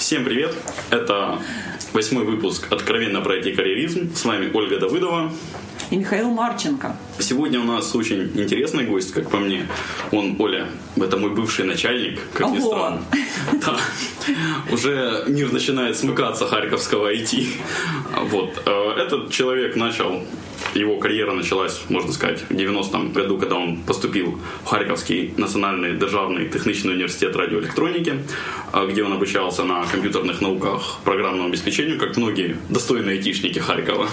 Всем привет! Это восьмой выпуск «Откровенно про IT-карьеризм». С вами Ольга Давыдова. И Михаил Марченко. Сегодня у нас очень интересный гость, как по мне. Он, Оля, это мой бывший начальник, как Ого. ни странно. Да. Уже мир начинает смыкаться харьковского IT. Вот. Э, этот человек начал его карьера началась, можно сказать, в 90-м году, когда он поступил в Харьковский национальный державный технический университет радиоэлектроники, а, где он обучался на компьютерных науках программному обеспечению, как многие достойные айтишники Харькова.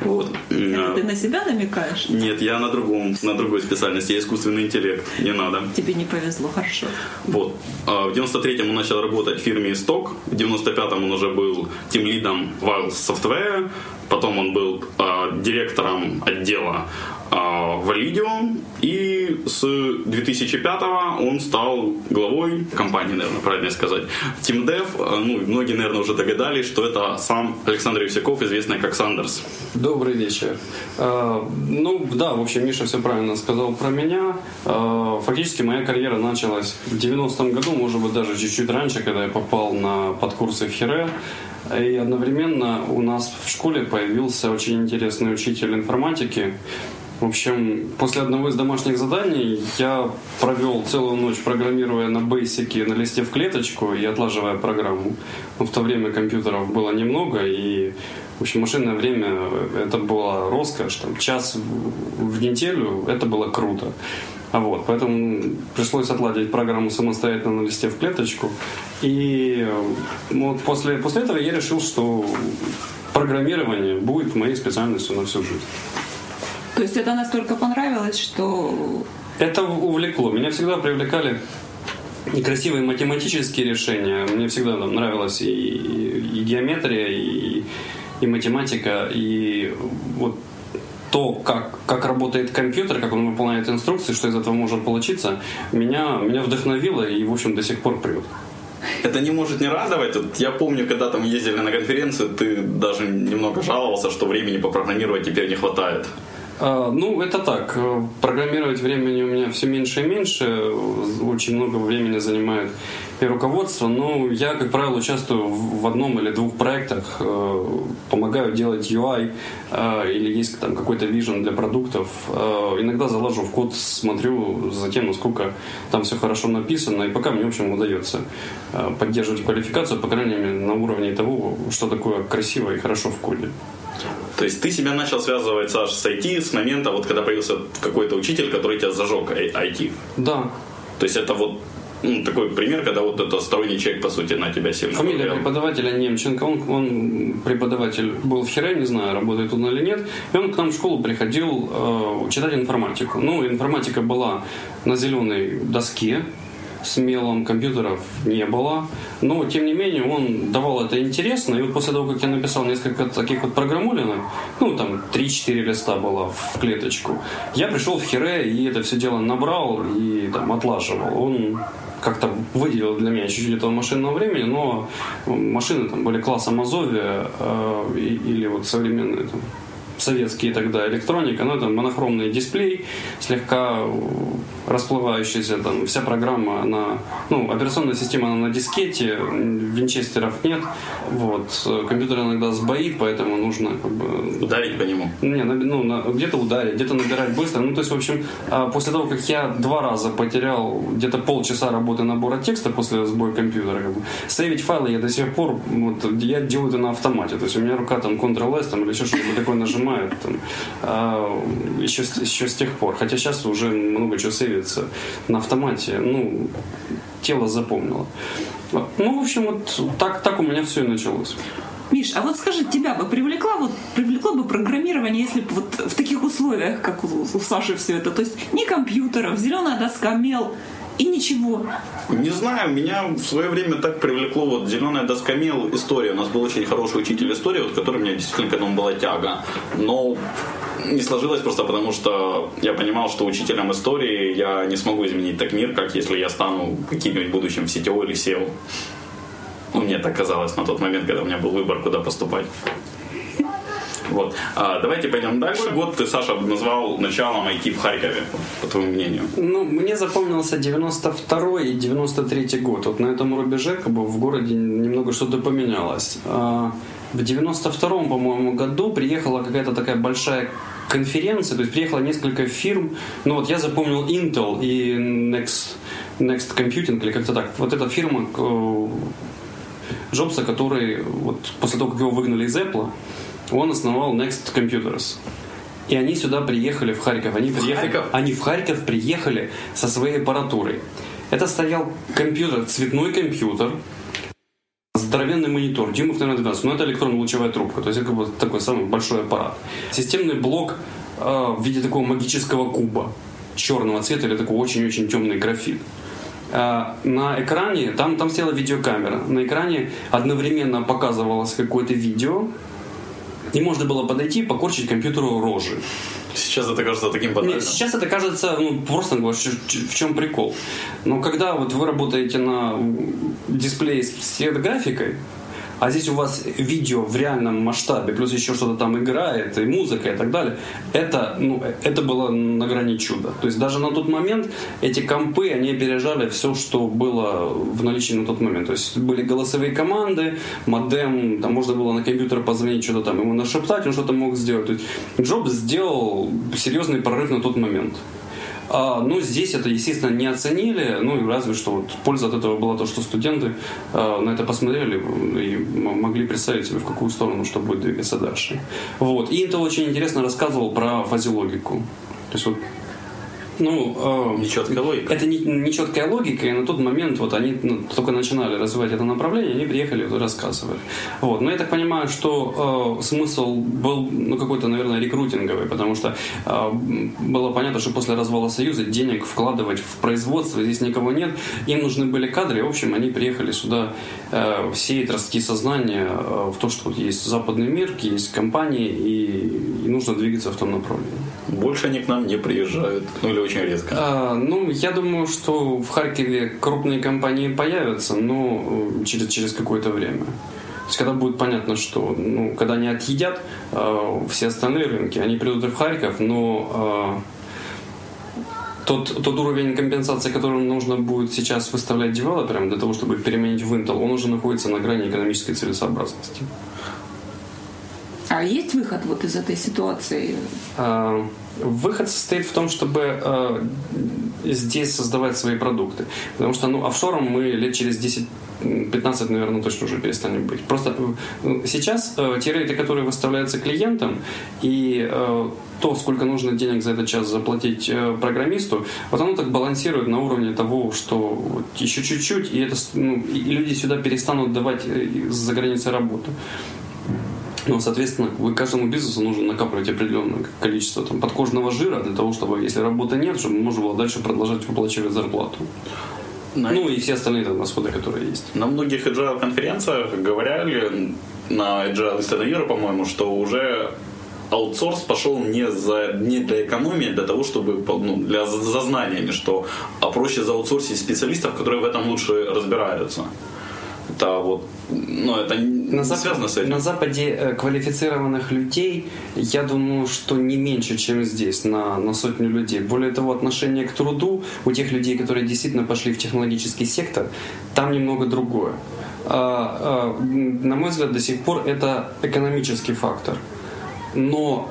Вот. Это ты на себя намекаешь? Нет, я на другом, на другой специальности, я искусственный интеллект, не надо. Тебе не повезло, хорошо. Вот. А, в 93-м он начал работать в фирме «Исток», в 95-м он уже был тем лидом Wild Software, Потом он был э, директором отдела э, Validium. И с 2005 он стал главой компании, наверное, правильно сказать, TeamDev. Ну, многие, наверное, уже догадались, что это сам Александр Евсяков, известный как Сандерс. Добрый вечер. Э, ну, да, в общем, Миша все правильно сказал про меня. Фактически моя карьера началась в 90-м году, может быть, даже чуть-чуть раньше, когда я попал на подкурсы в Хире. И одновременно у нас в школе появился очень интересный учитель информатики. В общем, после одного из домашних заданий я провел целую ночь, программируя на бейсике, на листе в клеточку и отлаживая программу. Но в то время компьютеров было немного, и в общем, машинное время это была роскошь. Там, час в неделю это было круто. А вот, поэтому пришлось отладить программу самостоятельно на листе в клеточку. И вот после, после этого я решил, что программирование будет моей специальностью на всю жизнь. То есть это настолько понравилось, что... Это увлекло. Меня всегда привлекали и красивые математические решения. Мне всегда там нравилась и, и, и геометрия, и, и математика, и вот то, как, как работает компьютер, как он выполняет инструкции, что из этого может получиться, меня, меня вдохновило и, в общем, до сих пор прет. Это не может не радовать. Вот я помню, когда там ездили на конференцию, ты даже немного жаловался, что времени попрограммировать теперь не хватает. А, ну, это так. Программировать времени у меня все меньше и меньше. Очень много времени занимает и руководство. Но я, как правило, участвую в одном или двух проектах. Э, помогаю делать UI э, или есть там какой-то вижен для продуктов. Э, иногда заложу в код, смотрю за тем, насколько там все хорошо написано. И пока мне, в общем, удается поддерживать квалификацию, по крайней мере, на уровне того, что такое красиво и хорошо в коде. То есть ты себя начал связывать, Саш, с IT с момента, вот когда появился какой-то учитель, который тебя зажег IT. Да. То есть это вот ну, такой пример, когда вот это сторонний человек, по сути, на тебя сильно Фамилия повлиял. преподавателя Немченко, он, он преподаватель был в Хире, не знаю, работает он или нет, и он к нам в школу приходил э, читать информатику. Ну, информатика была на зеленой доске, с мелом компьютеров не было. Но, тем не менее, он давал это интересно. И вот после того, как я написал несколько таких вот программулинок, ну, там 3-4 листа было в клеточку, я пришел в Хире и это все дело набрал и там отлаживал. Он как-то выделил для меня чуть-чуть этого машинного времени, но машины там были класса Мазовия э, или вот современные там, советские тогда электроника, ну, это монохромный дисплей, слегка расплывающийся, там, вся программа, она, ну, операционная система она на дискете, винчестеров нет, вот, компьютер иногда сбоит, поэтому нужно, как бы... Ударить по нему? Не, ну, на, где-то ударить, где-то набирать быстро, ну, то есть, в общем, а, после того, как я два раза потерял где-то полчаса работы набора текста после сбоя компьютера, как бы, сейвить файлы я до сих пор, вот, я делаю это на автомате, то есть у меня рука там Ctrl-S там, или еще что-то такое нажимает, там, а, еще, еще с тех пор, хотя сейчас уже много чего сейвить двигается на автомате, ну, тело запомнило. Ну, в общем, вот так, так у меня все и началось. Миш, а вот скажи, тебя бы привлекло, вот, привлекло бы программирование, если бы вот в таких условиях, как у, у Саши все это, то есть ни компьютеров, зеленая доска, мел, и ничего. Не знаю, меня в свое время так привлекло вот зеленая доска мел история. У нас был очень хороший учитель истории, вот, который у меня действительно к этому была тяга. Но не сложилось просто потому, что я понимал, что учителем истории я не смогу изменить так мир, как если я стану каким-нибудь будущим в CTO или SEO. Ну, мне так казалось на тот момент, когда у меня был выбор, куда поступать. Вот. А, давайте пойдем дальше. Год ты, Саша, назвал началом IT в Харькове, по твоему мнению. Ну, мне запомнился 92 и 93 год. Вот на этом рубеже как бы в городе немного что-то поменялось. А, в 92-м, по-моему, году приехала какая-то такая большая конференция, то есть приехало несколько фирм. Ну вот я запомнил Intel и Next, Next Computing, или как-то так. Вот эта фирма э, Джобса, который вот после того, как его выгнали из Apple, он основал Next Computers. И они сюда приехали в Харьков. Они, в приехали, Харьков? они в Харьков приехали со своей аппаратурой. Это стоял компьютер, цветной компьютер, здоровенный монитор, дюймов, наверное, 12, но это электронно-лучевая трубка, то есть это как бы такой самый большой аппарат. Системный блок э, в виде такого магического куба черного цвета или такой очень-очень темный графит. Э, на экране, там, там стояла видеокамера, на экране одновременно показывалось какое-то видео, и можно было подойти и покорчить компьютеру рожи. Сейчас это кажется таким банальным. Нет, сейчас это кажется, ну, просто ну, в чем прикол. Но когда вот вы работаете на дисплее с цветографикой, а здесь у вас видео в реальном масштабе, плюс еще что-то там играет, и музыка, и так далее, это, ну, это было на грани чуда. То есть даже на тот момент эти компы, они опережали все, что было в наличии на тот момент. То есть были голосовые команды, модем, там можно было на компьютер позвонить, что-то там ему нашептать, он что-то мог сделать. То есть Джобс сделал серьезный прорыв на тот момент. А, ну, здесь это, естественно, не оценили, ну, и разве что вот польза от этого была то, что студенты а, на это посмотрели и могли представить себе, в какую сторону что будет двигаться дальше. Вот. И Intel очень интересно рассказывал про фазилогику. То есть вот ну, э, нечеткая логика. Это не, нечеткая логика, и на тот момент вот они ну, только начинали развивать это направление, они приехали и рассказывали. Вот. Но я так понимаю, что э, смысл был ну, какой-то, наверное, рекрутинговый, потому что э, было понятно, что после развала Союза денег вкладывать в производство здесь никого нет, им нужны были кадры, и, в общем, они приехали сюда э, сеять, ростки сознания э, в то, что вот есть западный мир, есть компании, и, и нужно двигаться в том направлении. Больше они к нам не приезжают. Ну или очень резко. А, ну, я думаю, что в Харькове крупные компании появятся, но э, через, через какое-то время. То есть, когда будет понятно, что ну, когда они отъедят э, все остальные рынки, они придут и в Харьков, но э, тот, тот уровень компенсации, который нужно будет сейчас выставлять девелоперам для того, чтобы переменить в Intel, он уже находится на грани экономической целесообразности. А есть выход вот из этой ситуации? А, выход состоит в том, чтобы э, здесь создавать свои продукты. Потому что ну, офшором мы лет через 10-15, наверное, точно уже перестанем быть. Просто э, сейчас э, те рейты, которые выставляются клиентам, и э, то, сколько нужно денег за этот час заплатить э, программисту, вот оно так балансирует на уровне того, что вот еще чуть-чуть, и, это, ну, и люди сюда перестанут давать за границей работу. Ну, соответственно, вы каждому бизнесу нужно накапливать определенное количество там, подкожного жира для того, чтобы, если работы нет, чтобы можно было дальше продолжать выплачивать зарплату. На... Ну и все остальные там, расходы, которые есть. На многих agile конференциях говорили на agile Eastern по-моему, что уже аутсорс пошел не, за, не для экономии, а для того, чтобы ну, для за знаниями, что а проще заутсорсить специалистов, которые в этом лучше разбираются. Это вот, ну, это на Запад, связано с этим. На Западе э, квалифицированных людей, я думаю, что не меньше, чем здесь, на, на сотню людей. Более того, отношение к труду у тех людей, которые действительно пошли в технологический сектор, там немного другое. А, а, на мой взгляд, до сих пор это экономический фактор. Но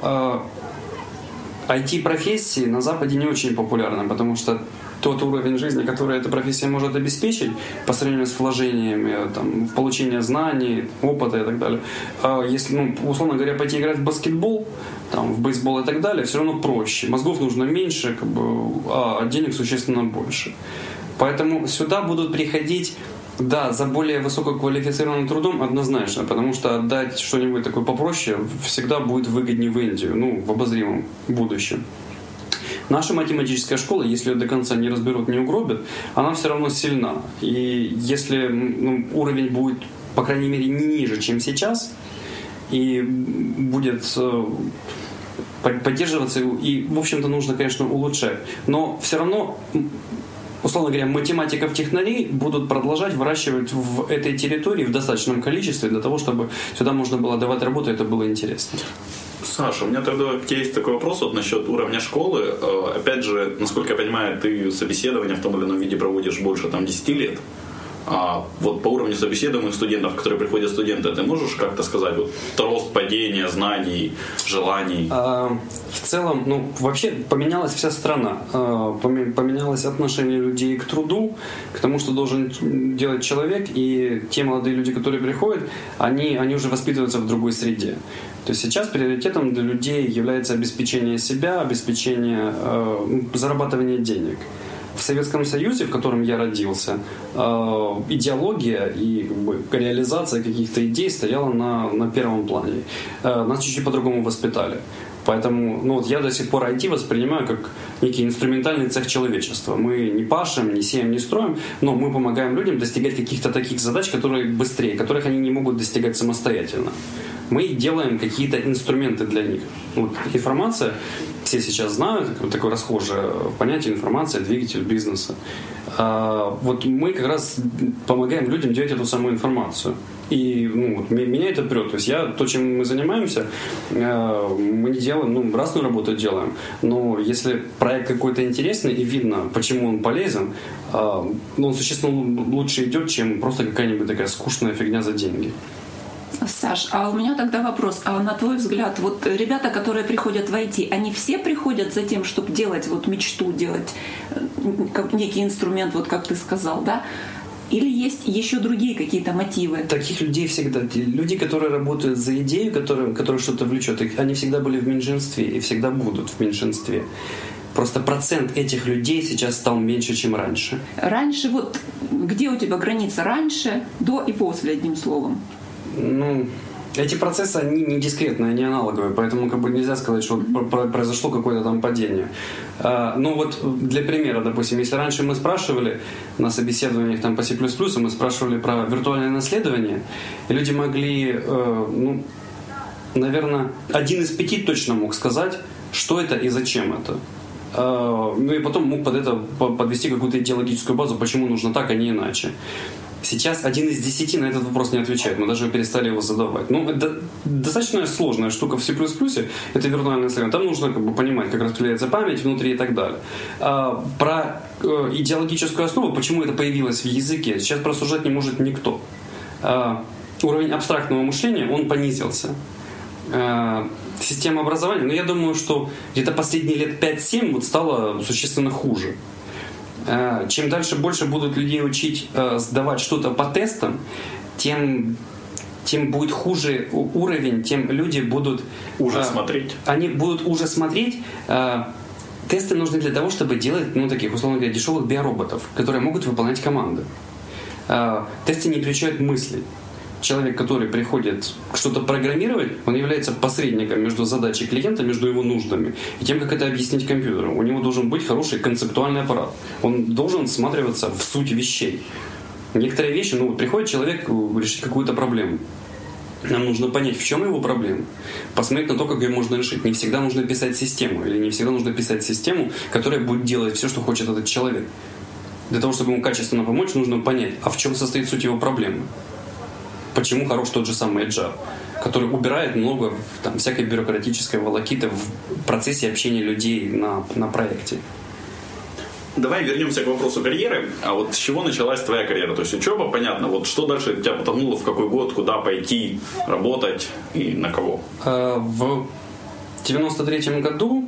IT-профессии на Западе не очень популярны, потому что тот уровень жизни, который эта профессия может обеспечить по сравнению с вложениями, там, в получение знаний, опыта и так далее. А если, ну, условно говоря, пойти играть в баскетбол, там, в бейсбол и так далее, все равно проще. Мозгов нужно меньше, как бы, а денег существенно больше. Поэтому сюда будут приходить да, за более высококвалифицированным трудом однозначно, потому что отдать что-нибудь такое попроще всегда будет выгоднее в Индию, ну, в обозримом будущем. Наша математическая школа, если ее до конца не разберут, не угробят, она все равно сильна. И если ну, уровень будет, по крайней мере, не ниже, чем сейчас, и будет э, поддерживаться, и, в общем-то, нужно, конечно, улучшать. Но все равно условно говоря, математиков-технарей будут продолжать выращивать в этой территории в достаточном количестве для того, чтобы сюда можно было давать работу, это было интересно. Саша, у меня тогда есть такой вопрос вот насчет уровня школы. Э, опять же, насколько я понимаю, ты собеседование в том или ином виде проводишь больше там 10 лет. А вот по уровню собеседуемых студентов, которые приходят студенты, ты можешь как-то сказать вот рост падения знаний, желаний? А, в целом, ну, вообще поменялась вся страна. А, поменялось отношение людей к труду, к тому, что должен делать человек, и те молодые люди, которые приходят, они, они уже воспитываются в другой среде. То есть сейчас приоритетом для людей является обеспечение себя, обеспечение э, зарабатывания денег в Советском Союзе, в котором я родился, э, идеология и как бы, реализация каких-то идей стояла на, на первом плане. Э, нас чуть-чуть по-другому воспитали. Поэтому ну, вот я до сих пор IT воспринимаю как некий инструментальный цех человечества. Мы не пашем, не сеем, не строим, но мы помогаем людям достигать каких-то таких задач, которые быстрее, которых они не могут достигать самостоятельно мы делаем какие-то инструменты для них. Вот информация, все сейчас знают, такое расхожее понятие информация, двигатель бизнеса. А, вот мы как раз помогаем людям делать эту самую информацию. И ну, вот, меня это прет. То есть я, то, чем мы занимаемся, а, мы не делаем, ну, разную работу делаем. Но если проект какой-то интересный и видно, почему он полезен, а, ну, он существенно лучше идет, чем просто какая-нибудь такая скучная фигня за деньги. Саш, а у меня тогда вопрос. А на твой взгляд, вот ребята, которые приходят в IT, они все приходят за тем, чтобы делать вот мечту, делать э, некий инструмент, вот как ты сказал, да? Или есть еще другие какие-то мотивы? Таких людей всегда. Люди, которые работают за идею, которые, которые что-то влечет, они всегда были в меньшинстве и всегда будут в меньшинстве. Просто процент этих людей сейчас стал меньше, чем раньше. Раньше вот где у тебя граница? Раньше, до и после, одним словом ну, эти процессы, они не дискретные, они аналоговые, поэтому как бы нельзя сказать, что произошло какое-то там падение. А, ну вот для примера, допустим, если раньше мы спрашивали на собеседованиях там по C++, мы спрашивали про виртуальное наследование, и люди могли, э, ну, наверное, один из пяти точно мог сказать, что это и зачем это. А, ну и потом мог под это подвести какую-то идеологическую базу, почему нужно так, а не иначе. Сейчас один из десяти на этот вопрос не отвечает. Мы даже перестали его задавать. Ну, это достаточно сложная штука в C++. Это виртуальное наследие. Там нужно как бы, понимать, как распределяется память внутри и так далее. А, про э, идеологическую основу, почему это появилось в языке, сейчас просуждать не может никто. А, уровень абстрактного мышления, он понизился. А, система образования, ну, я думаю, что где-то последние лет 5-7 вот стало существенно хуже. Э, чем дальше больше будут людей учить э, сдавать что-то по тестам, тем тем будет хуже уровень, тем люди будут... Уже э, смотреть. Они будут уже смотреть. Э, тесты нужны для того, чтобы делать, ну, таких, условно говоря, дешевых биороботов, которые могут выполнять команды. Э, тесты не включают мысли человек, который приходит что-то программировать, он является посредником между задачей клиента, между его нуждами и тем, как это объяснить компьютеру. У него должен быть хороший концептуальный аппарат. Он должен всматриваться в суть вещей. Некоторые вещи, ну, приходит человек решить какую-то проблему. Нам нужно понять, в чем его проблема, посмотреть на то, как ее можно решить. Не всегда нужно писать систему, или не всегда нужно писать систему, которая будет делать все, что хочет этот человек. Для того, чтобы ему качественно помочь, нужно понять, а в чем состоит суть его проблемы почему хорош тот же самый Agile, который убирает много там, всякой бюрократической волокиты в процессе общения людей на, на проекте. Давай вернемся к вопросу карьеры. А вот с чего началась твоя карьера? То есть учеба, понятно. Вот что дальше тебя потянуло, в какой год, куда пойти, работать и на кого? Э, в 93 году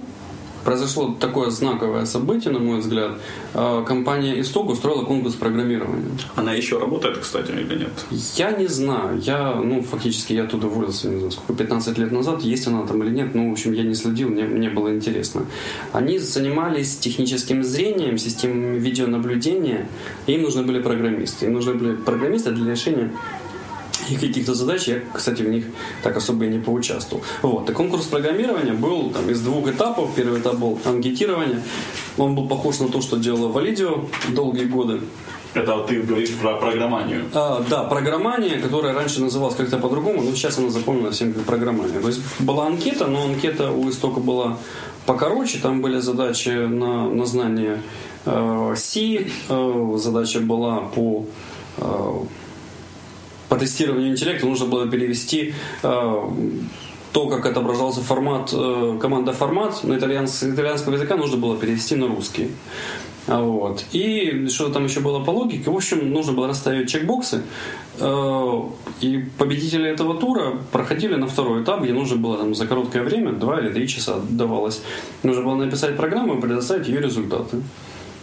произошло такое знаковое событие, на мой взгляд. А, компания «Исток» устроила конкурс программирования. Она еще работает, кстати, или нет? Я не знаю. Я, ну, фактически я оттуда уволился, не знаю, сколько, 15 лет назад. Есть она там или нет, ну, в общем, я не следил, мне, мне было интересно. Они занимались техническим зрением, системами видеонаблюдения, им нужны были программисты. Им нужны были программисты для решения и каких-то задач я, кстати, в них так особо и не поучаствовал. Вот. И конкурс программирования был там, из двух этапов. Первый этап был анкетирование. Он был похож на то, что делала Валидио долгие годы. Это ты говоришь про программанию? А, да, программание, которое раньше называлось как-то по-другому, но сейчас оно запомнено всем как программание. То есть была анкета, но анкета у истока была покороче, там были задачи на, на знание C. Задача была по по тестированию интеллекта нужно было перевести то, как отображался формат, команда формат на итальянс, итальянского языка нужно было перевести на русский. Вот. И что там еще было по логике. В общем, нужно было расставить чекбоксы. Э, и победители этого тура проходили на второй этап, где нужно было там, за короткое время, два или три часа давалось, нужно было написать программу и предоставить ее результаты.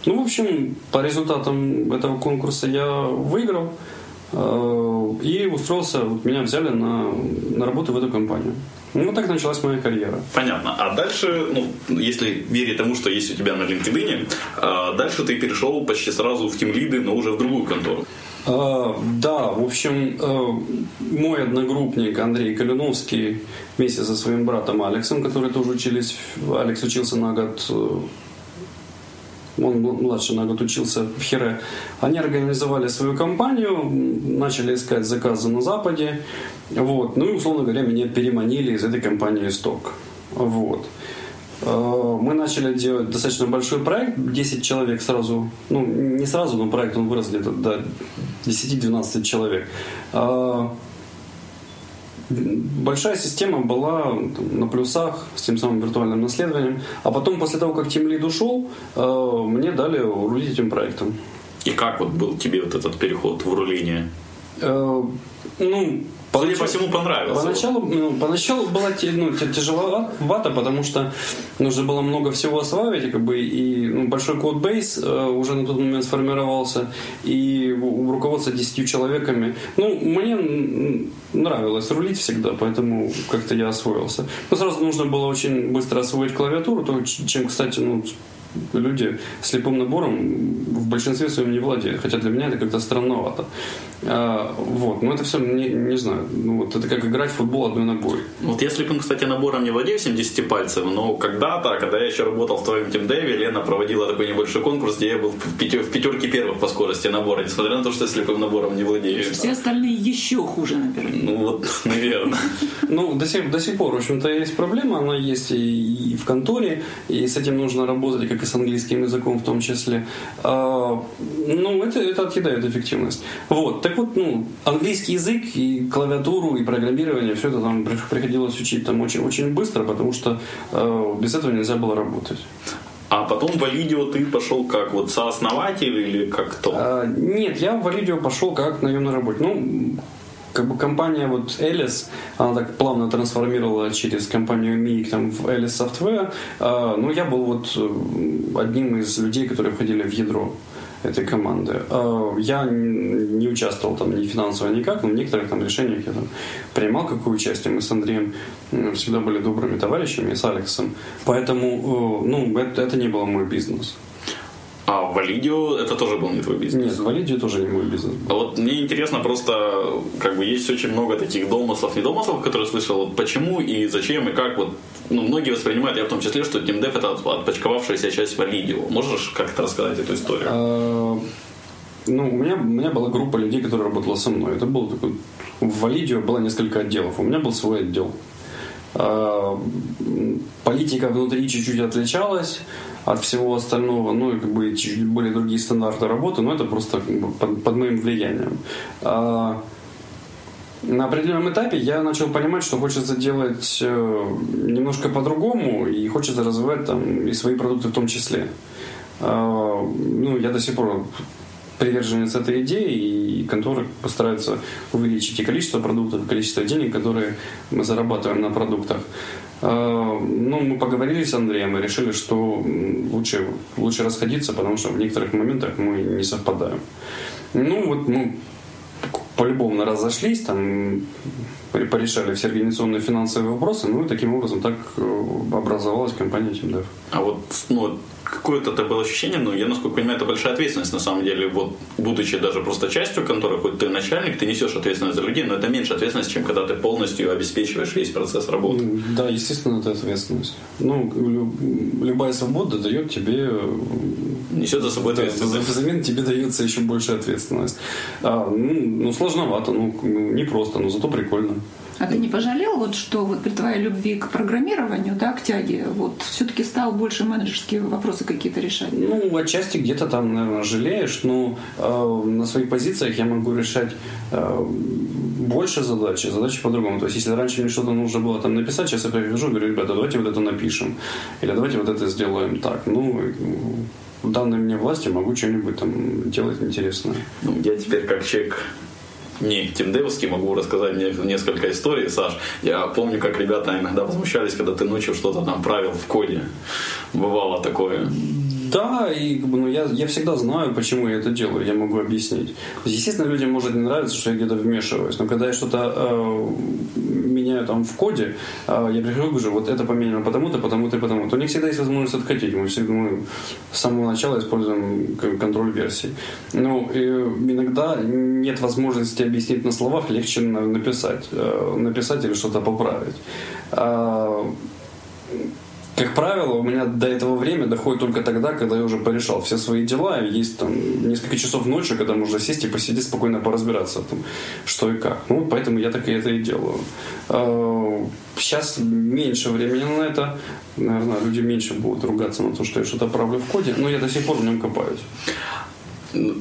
Ну, в общем, по результатам этого конкурса я выиграл э, и устроился, вот меня взяли на, на работу в эту компанию. Ну, вот так началась моя карьера. Понятно. А дальше, ну, если верить тому, что есть у тебя на LinkedIn, а дальше ты перешел почти сразу в тимлиды, но уже в другую контору. А, да, в общем, э, мой одногруппник Андрей Калиновский вместе со своим братом Алексом, которые тоже учились, Алекс учился на год э, он младше на год учился в Хире, они организовали свою компанию, начали искать заказы на Западе, вот, ну и, условно говоря, меня переманили из этой компании «Сток». Вот. Э, мы начали делать достаточно большой проект, 10 человек сразу, ну, не сразу, но проект он вырос где-то до 10-12 человек. Большая система была там, на плюсах с тем самым виртуальным наследованием. А потом, после того, как Lead ушел, э, мне дали рулить этим проектом. И как вот был тебе вот этот переход в руление? Ну, Судя по всему, понравилось. Поначалу, ну, поначалу было ну, тяжеловато, потому что нужно было много всего осваивать, как бы, и ну, большой кодбейс э, уже на тот момент сформировался, и руководство десятью человеками. Ну, мне нравилось рулить всегда, поэтому как-то я освоился. Но сразу нужно было очень быстро освоить клавиатуру, то, чем, кстати, ну, люди слепым набором в большинстве своем не владеют. Хотя для меня это как-то странновато. А, вот, но это все, не, не знаю, ну, вот это как играть в футбол одной ногой. Вот я слепым, кстати, набором не владею 70 пальцев, но когда-то, когда я еще работал в твоем Team Dev, Лена проводила такой небольшой конкурс, где я был в, пятер, в пятерке первых по скорости набора, несмотря на то, что я слепым набором не владею. Все остальные еще хуже набирают. Ну вот, наверное. Ну, до сих, до сих пор, в общем-то, есть проблема, она есть и, в конторе, и с этим нужно работать, как и с английским языком в том числе. А, ну, это, это отъедает эффективность. Вот, так вот, ну, английский язык и клавиатуру, и программирование, все это там приходилось учить там очень, очень быстро, потому что э, без этого нельзя было работать. А потом в Валидио ты пошел как вот сооснователь или как кто? А, нет, я в Валидио пошел как наемный работник. Ну, как бы компания вот Alice, она так плавно трансформировала через компанию MIG там, в Alice Software. А, ну, я был вот э, одним из людей, которые входили в ядро этой команды. А, я не участвовал там ни финансово, никак, но в некоторых там решениях я там принимал какое участие. Мы с Андреем всегда были добрыми товарищами, с Алексом. Поэтому, э, ну, это, это не был мой бизнес. А Валидио это тоже был не твой бизнес? Нет, Валидио тоже не мой бизнес. А вот мне интересно просто, как бы есть очень много таких домыслов, не домыслов, которые слышал, вот почему и зачем и как вот, ну, многие воспринимают, я в том числе, что TeamDev это отпочковавшаяся часть Валидио. Можешь как-то рассказать эту историю? А, ну, у меня, у меня была группа людей, которые работала со мной. Это был такой... В Валидио было несколько отделов. У меня был свой отдел. А, политика внутри чуть-чуть отличалась от всего остального, ну и как бы чуть более другие стандарты работы, но это просто под, под моим влиянием. А, на определенном этапе я начал понимать, что хочется делать э, немножко по-другому и хочется развивать там и свои продукты в том числе. А, ну, я до сих пор приверженец этой идеи, и конторы постараются увеличить и количество продуктов, и количество денег, которые мы зарабатываем на продуктах. А, ну, мы поговорили с Андреем и решили, что лучше, лучше расходиться, потому что в некоторых моментах мы не совпадаем. Ну, вот мы по-любому разошлись, там порешали все организационные финансовые вопросы, ну и таким образом так э, образовалась компания TeamDev. А вот ну, какое-то это было ощущение, но я, насколько понимаю, это большая ответственность на самом деле. Вот, будучи даже просто частью конторы, хоть ты начальник, ты несешь ответственность за людей, но это меньше ответственность, чем когда ты полностью обеспечиваешь весь процесс работы. Да, естественно, это ответственность. Ну, любая свобода дает тебе... Э, Несет за собой ответственность. Да, взамен тебе дается еще больше ответственность. А, ну, ну, сложновато, ну, не просто, но зато прикольно. А ты не пожалел, вот, что вот при твоей любви к программированию, да, к тяге, вот все-таки стал больше менеджерские вопросы какие-то решать? Ну, отчасти где-то там, наверное, жалеешь, но э, на своих позициях я могу решать э, больше задач, задачи по-другому. То есть, если раньше мне что-то нужно было там написать, сейчас я прихожу и говорю, ребята, давайте вот это напишем. Или давайте вот это сделаем так. Ну, в данной мне власти могу что-нибудь там делать интересное. Я теперь как человек не тимдевский, могу рассказать несколько историй, Саш. Я помню, как ребята иногда возмущались, когда ты ночью что-то там правил в коде. Бывало такое. Да, и ну, я, я всегда знаю, почему я это делаю, я могу объяснить. Естественно, людям может не нравиться, что я где-то вмешиваюсь, но когда я что-то э, меняю там в коде, э, я прихожу и говорю, вот это поменяно потому-то, потому-то и потому-то. У них всегда есть возможность откатить. Мы всегда мы с самого начала используем контроль версий. Э, иногда нет возможности объяснить на словах, легче написать. Э, написать или что-то поправить. Как правило, у меня до этого время доходит только тогда, когда я уже порешал все свои дела, есть там несколько часов ночи, когда можно сесть и посидеть спокойно поразбираться, там, что и как. Ну, поэтому я так и это и делаю. А, сейчас меньше времени на это. Наверное, люди меньше будут ругаться на то, что я что-то правлю в коде, но я до сих пор в нем копаюсь.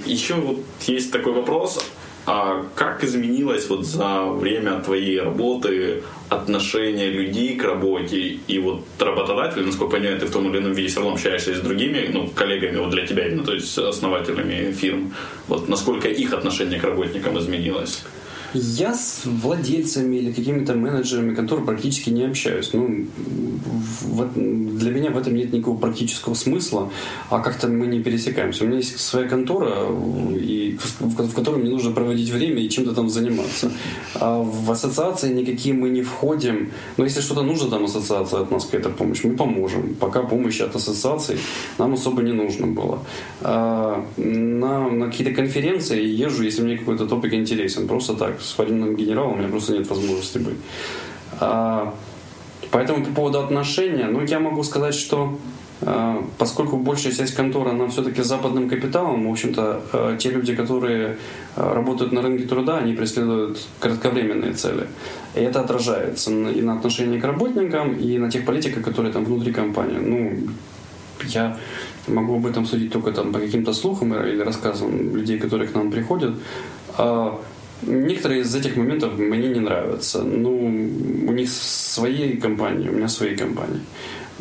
Еще вот есть такой вопрос. А как изменилось вот за время твоей работы отношение людей к работе и вот работодатели, насколько я понимаю, ты в том или ином виде все равно общаешься с другими, ну, коллегами вот для тебя именно, то есть основателями фирм, вот насколько их отношение к работникам изменилось? Я с владельцами или какими-то менеджерами контор практически не общаюсь. Ну, в, для меня в этом нет никакого практического смысла, а как-то мы не пересекаемся. У меня есть своя контора, и, в, в которой мне нужно проводить время и чем-то там заниматься. А в ассоциации никакие мы не входим. Но если что-то нужно там ассоциация от нас какая-то помощь, мы поможем. Пока помощи от ассоциации нам особо не нужно было. А на, на какие-то конференции езжу, если мне какой-то топик интересен. Просто так с военным генералом у меня просто нет возможности быть. А, поэтому по поводу отношения, ну, я могу сказать, что а, поскольку большая часть конторы, она все-таки западным капиталом, в общем-то, а, те люди, которые а, работают на рынке труда, они преследуют кратковременные цели. И это отражается и на отношении к работникам, и на тех политиках, которые там внутри компании. Ну, я могу об этом судить только там по каким-то слухам или рассказам людей, которые к нам приходят. Некоторые из этих моментов мне не нравятся. Ну, у них свои компании, у меня свои компании.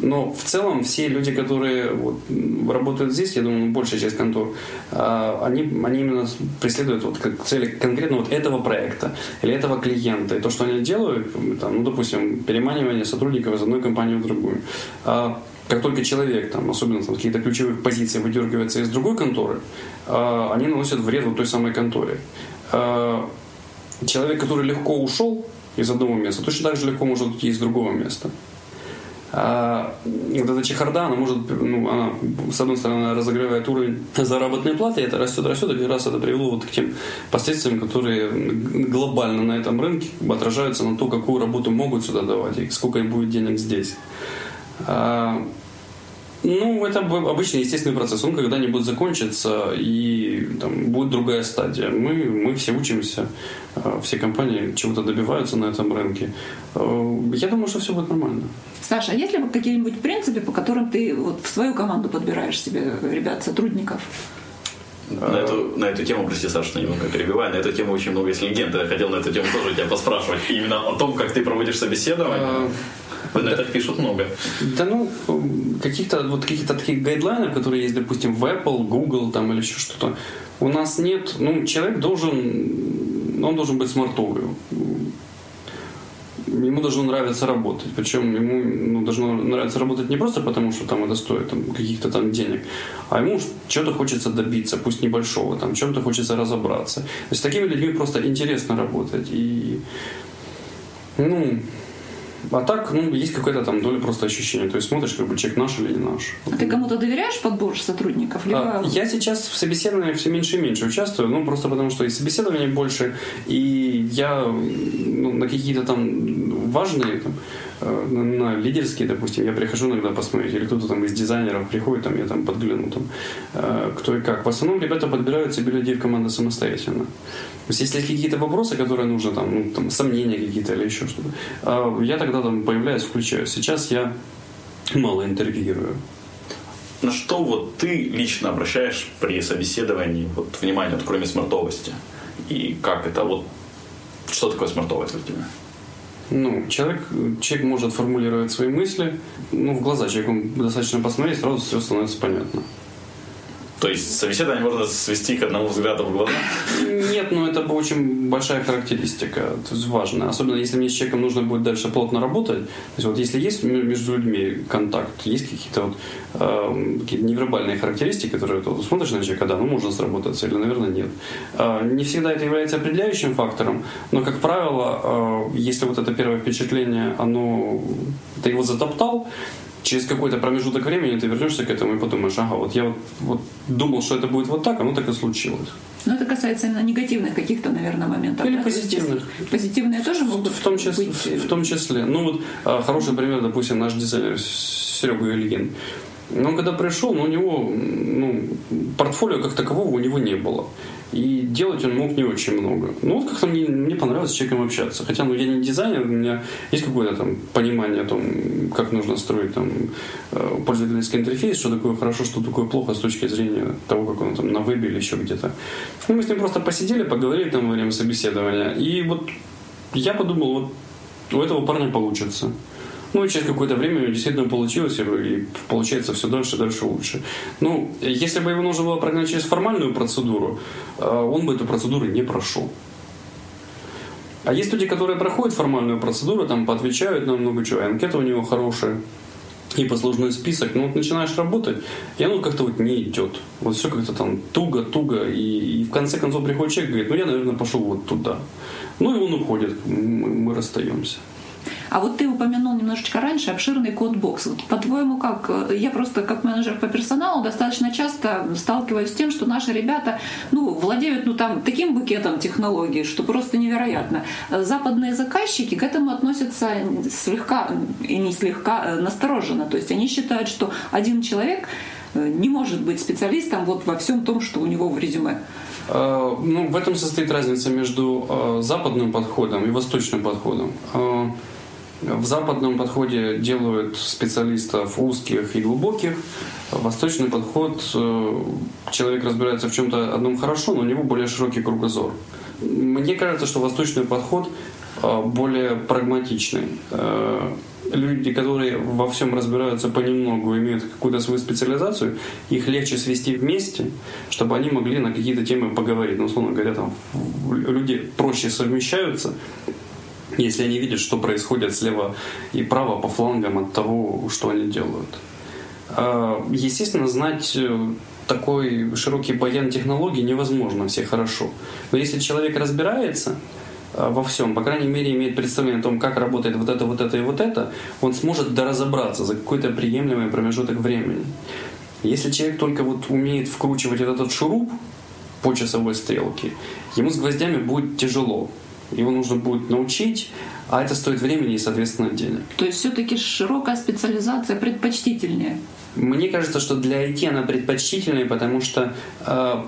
Но в целом все люди, которые вот, работают здесь, я думаю, большая часть контор, а, они, они именно преследуют вот, как цели конкретно вот этого проекта или этого клиента. И то, что они делают, там, ну, допустим, переманивание сотрудников из одной компании в другую. А как только человек, там, особенно там, какие-то ключевые позиции выдергивается из другой конторы, а, они наносят вред вот той самой конторе. Э, человек, который легко ушел из одного места, точно так же легко может уйти из другого места. А вот эта чехарда, она может, ну, она, с одной стороны, разогревает уровень заработной платы, и это растет, растет, и как раз это привело вот к тем последствиям, которые глобально на этом рынке отражаются на то, какую работу могут сюда давать, и сколько им будет денег здесь. Ну, это обычный естественный процесс. Он когда-нибудь закончится, и там, будет другая стадия. Мы, мы все учимся, э, все компании чего-то добиваются на этом рынке. Э, я думаю, что все будет нормально. Саша, а есть ли какие-нибудь принципы, по которым ты вот в свою команду подбираешь себе ребят, сотрудников? На эту, на эту тему, прости, Саша, что немного перебиваю, на эту тему очень много есть легенд. Я хотел на эту тему тоже тебя поспрашивать. Именно о том, как ты проводишь собеседование. В да, пишут много. Да ну, каких-то вот каких-то таких гайдлайнов, которые есть, допустим, в Apple, Google там или еще что-то, у нас нет. Ну, человек должен, он должен быть смартовый. Ему должно нравиться работать. Причем ему ну, должно нравиться работать не просто потому, что там это стоит там, каких-то там денег, а ему чего-то хочется добиться, пусть небольшого, там, чем-то хочется разобраться. То есть с такими людьми просто интересно работать. И, ну, А так, ну, есть какая-то там доля просто ощущения. То есть смотришь, как бы человек наш или не наш. А ты кому-то доверяешь подбор сотрудников? Либо... А, я сейчас в собеседовании все меньше и меньше участвую, ну, просто потому что и собеседований больше, и я ну, на какие-то там важные там, э, на, на лидерские, допустим, я прихожу иногда посмотреть, или кто-то там из дизайнеров приходит, там, я там подгляну, там, э, кто и как. В основном ребята подбирают себе людей в команду самостоятельно. То есть, если какие-то вопросы, которые нужно, там, ну, там, сомнения какие-то или еще что-то, а я тогда там появляюсь, включаюсь. Сейчас я мало интервьюирую. На что вот ты лично обращаешь при собеседовании вот, внимание, вот, кроме смартовости? И как это вот, что такое смартовость для тебя? Ну, человек, человек может формулировать свои мысли, ну, в глаза человеку достаточно посмотреть, сразу все становится понятно. То есть собеседование можно свести к одному взгляду в глаза? Нет, ну это очень большая характеристика, то есть важная. Особенно если мне с человеком нужно будет дальше плотно работать. То есть вот если есть между людьми контакт, есть какие-то вот э, какие невербальные характеристики, которые ты смотришь на человека, да, ну можно сработаться или, наверное, нет. Э, не всегда это является определяющим фактором, но, как правило, э, если вот это первое впечатление, оно, ты его затоптал, через какой-то промежуток времени ты вернешься к этому и подумаешь, ага, вот я вот, вот думал, что это будет вот так, оно так и случилось. Но это касается именно негативных каких-то, наверное, моментов. Или да? позитивных. Позитивные тоже могут в том числе, быть... В том числе. Ну вот а, хороший пример, допустим, наш дизайнер Серега Ильин. Он когда пришел, ну, у него ну, портфолио как такового у него не было. И делать он мог не очень много. Ну вот как-то мне, мне понравилось с человеком общаться. Хотя ну, я не дизайнер, у меня есть какое-то там понимание о том, как нужно строить там э, пользовательский интерфейс, что такое хорошо, что такое плохо с точки зрения того, как он там на вебе или еще где-то. Ну, мы с ним просто посидели, поговорили там во время собеседования. И вот я подумал, вот у этого парня получится. Ну, и через какое-то время действительно получилось, и получается все дальше и дальше лучше. Ну, если бы его нужно было прогнать через формальную процедуру, э, он бы эту процедуру не прошел. А есть люди, которые проходят формальную процедуру, там поотвечают на много чего, анкета у него хорошая, и послужной список, ну вот начинаешь работать, и оно как-то вот не идет. Вот все как-то там туго-туго, и, и в конце концов приходит человек и говорит, ну я, наверное, пошел вот туда. Ну и он уходит, мы, мы расстаемся. А вот ты упомянул немножечко раньше обширный кодбокс. По-твоему, как? Я просто как менеджер по персоналу достаточно часто сталкиваюсь с тем, что наши ребята ну, владеют ну, там, таким букетом технологий, что просто невероятно. Западные заказчики к этому относятся слегка и не слегка э, настороженно. То есть они считают, что один человек э, не может быть специалистом вот во всем том, что у него в резюме. Э, ну, в этом состоит разница между западным подходом и восточным подходом. В западном подходе делают специалистов узких и глубоких. Восточный подход, э, человек разбирается в чем-то одном хорошо, но у него более широкий кругозор. Мне кажется, что восточный подход э, более прагматичный. Э, люди, которые во всем разбираются понемногу, имеют какую-то свою специализацию, их легче свести вместе, чтобы они могли на какие-то темы поговорить. Ну, условно говоря, там люди проще совмещаются, если они видят, что происходит слева и право по флангам от того, что они делают. А, естественно, знать э, такой широкий баян технологий невозможно все хорошо. Но если человек разбирается э, во всем, по крайней мере, имеет представление о том, как работает вот это, вот это и вот это, он сможет доразобраться за какой-то приемлемый промежуток времени. Если человек только вот умеет вкручивать этот шуруп по часовой стрелке, ему с гвоздями будет тяжело его нужно будет научить, а это стоит времени и, соответственно, денег. То есть все-таки широкая специализация предпочтительнее? Мне кажется, что для IT она предпочтительнее, потому что э,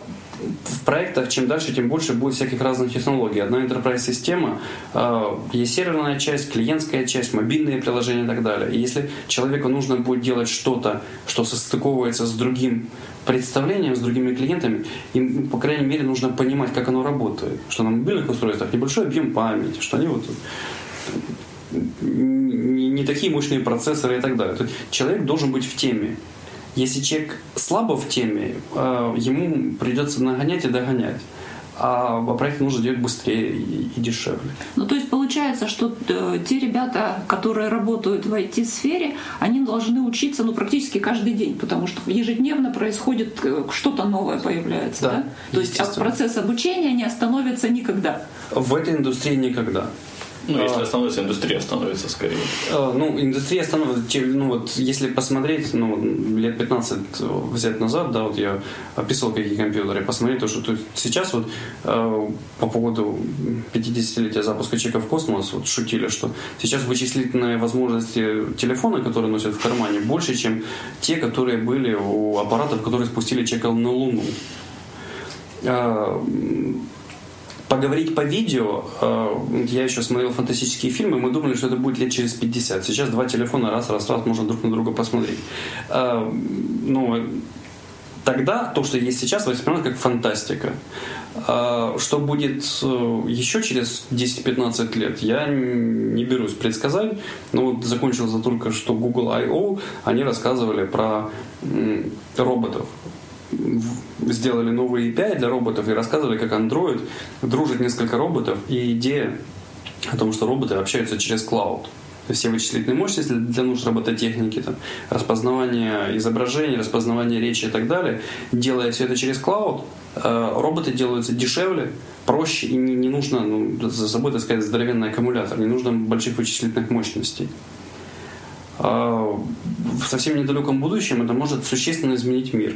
в проектах чем дальше, тем больше будет всяких разных технологий. Одна enterprise-система, э, есть серверная часть, клиентская часть, мобильные приложения и так далее. И если человеку нужно будет делать что-то, что состыковывается с другим представлением, с другими клиентами, им, по крайней мере, нужно понимать, как оно работает. Что на мобильных устройствах небольшой объем памяти, что они вот не такие мощные процессоры и так далее. То есть человек должен быть в теме. Если человек слабо в теме, э, ему придется нагонять и догонять. А проект нужно делать быстрее и, дешевле. Ну, то есть получается, что э, те ребята, которые работают в IT-сфере, они должны учиться ну, практически каждый день, потому что ежедневно происходит э, что-то новое появляется. Да, да? То есть процесс обучения не остановится никогда. В этой индустрии никогда. Ну, если становится, индустрия становится скорее. Ну, индустрия становится, ну вот, если посмотреть, ну, лет 15 взять назад, да, вот я описывал какие компьютеры, посмотреть то, что тут сейчас вот по поводу 50-летия запуска чека в космос, вот шутили, что сейчас вычислительные возможности телефона, которые носят в кармане, больше, чем те, которые были у аппаратов, которые спустили чека на Луну поговорить по видео, э, я еще смотрел фантастические фильмы, мы думали, что это будет лет через 50. Сейчас два телефона раз, раз, раз, можно друг на друга посмотреть. Э, ну, тогда то, что есть сейчас, воспринималось как фантастика. Э, что будет еще через 10-15 лет, я не берусь предсказать. Но вот закончил за только что Google I.O., они рассказывали про роботов сделали новые API для роботов и рассказывали, как Android дружит несколько роботов. И идея о том, что роботы общаются через клауд. Все вычислительные мощности для нужд робототехники, там, распознавание изображений, распознавание речи и так далее, делая все это через клауд, э, роботы делаются дешевле, проще и не, не нужно, ну, за собой, так сказать, здоровенный аккумулятор, не нужно больших вычислительных мощностей. А в совсем недалеком будущем это может существенно изменить мир.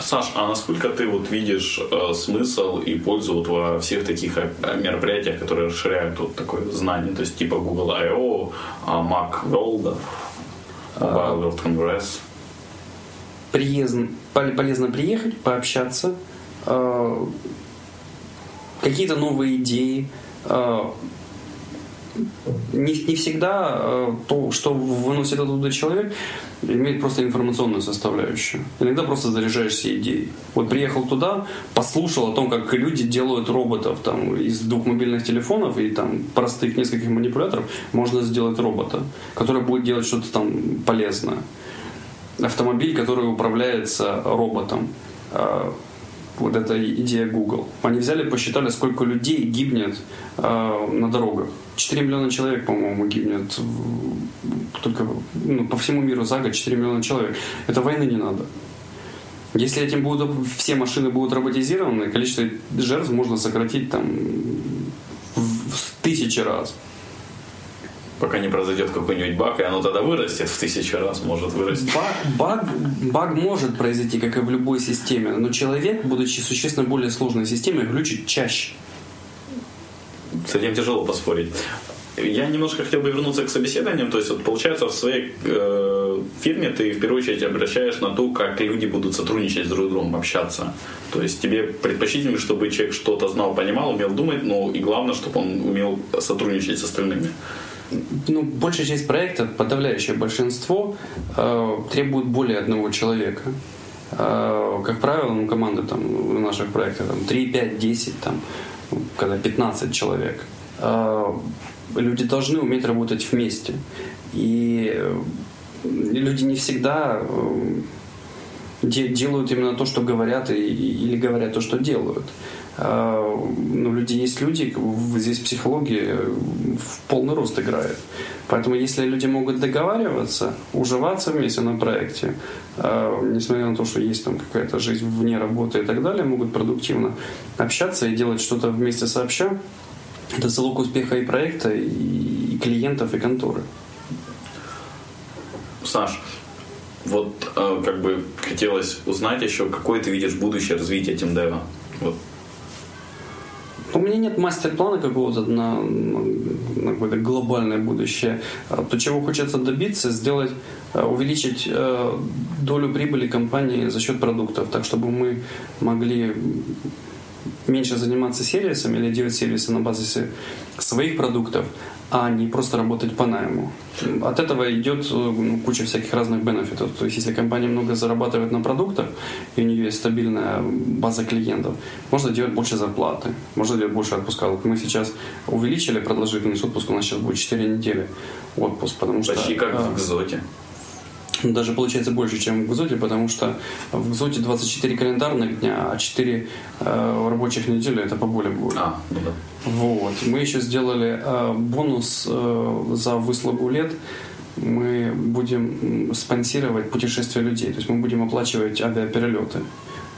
Саш, а насколько ты вот видишь э, смысл и пользу вот во всех таких э, мероприятиях, которые расширяют вот такое знание, то есть типа Google I.O., Mac World, Mobile World Congress? Приезн, полезно приехать, пообщаться, э, какие-то новые идеи, э, не, не всегда э, то, что выносит оттуда человек, имеет просто информационную составляющую. Иногда просто заряжаешься идеей. Вот приехал туда, послушал о том, как люди делают роботов там, из двух мобильных телефонов и там простых нескольких манипуляторов можно сделать робота, который будет делать что-то там полезное. Автомобиль, который управляется роботом. Вот эта идея Google. Они взяли, посчитали, сколько людей гибнет э, на дорогах. 4 миллиона человек, по-моему, гибнет только ну, по всему миру за год 4 миллиона человек. Это войны не надо. Если этим будут все машины будут роботизированы, количество жертв можно сократить там в тысячи раз пока не произойдет какой-нибудь баг, и оно тогда вырастет в тысячу раз, может вырасти. Баг, баг, баг может произойти, как и в любой системе, но человек, будучи существенно более сложной системой, глючит чаще. С этим тяжело поспорить. Я немножко хотел бы вернуться к собеседованиям. То есть, вот, получается, в своей э, фирме ты в первую очередь обращаешь на то, как люди будут сотрудничать с друг другом, общаться. То есть тебе предпочтительно, чтобы человек что-то знал, понимал, умел думать, но и главное, чтобы он умел сотрудничать с остальными ну, большая часть проектов, подавляющее большинство, э, требует более одного человека. Э, как правило, ну, команда там, в наших проектах там, 3, 5, 10, там, когда 15 человек. Э, люди должны уметь работать вместе. И люди не всегда э, делают именно то, что говорят, или говорят то, что делают. А, ну, люди есть люди, здесь психология в полный рост играет. Поэтому если люди могут договариваться, уживаться вместе на проекте, а, несмотря на то, что есть там какая-то жизнь вне работы и так далее, могут продуктивно общаться и делать что-то вместе сообща, это залог успеха и проекта, и клиентов, и конторы. Саш, вот э, как бы хотелось узнать еще, какое ты видишь будущее развития Тимдева? Вот у меня нет мастер-плана какого-то на, на какое-то глобальное будущее. То, чего хочется добиться, сделать, э, увеличить э, долю прибыли компании за счет продуктов, так чтобы мы могли меньше заниматься сервисами или делать сервисы на базе своих продуктов, а не просто работать по найму. От этого идет э, ну, куча всяких разных бенефитов. То есть, если компания много зарабатывает на продуктах, и у нее есть стабильная база клиентов, можно делать больше зарплаты, можно делать больше отпуска. Вот мы сейчас увеличили продолжительность отпуска, у нас сейчас будет 4 недели отпуск, потому что... Почти как в Экзоте. Даже получается больше, чем в Гзоте, потому что в Гзоте 24 календарных дня, а 4 э, рабочих недели это поболее будет. А, ну да. Вот. Мы еще сделали э, бонус э, за выслугу лет. Мы будем спонсировать путешествия людей. То есть мы будем оплачивать авиаперелеты.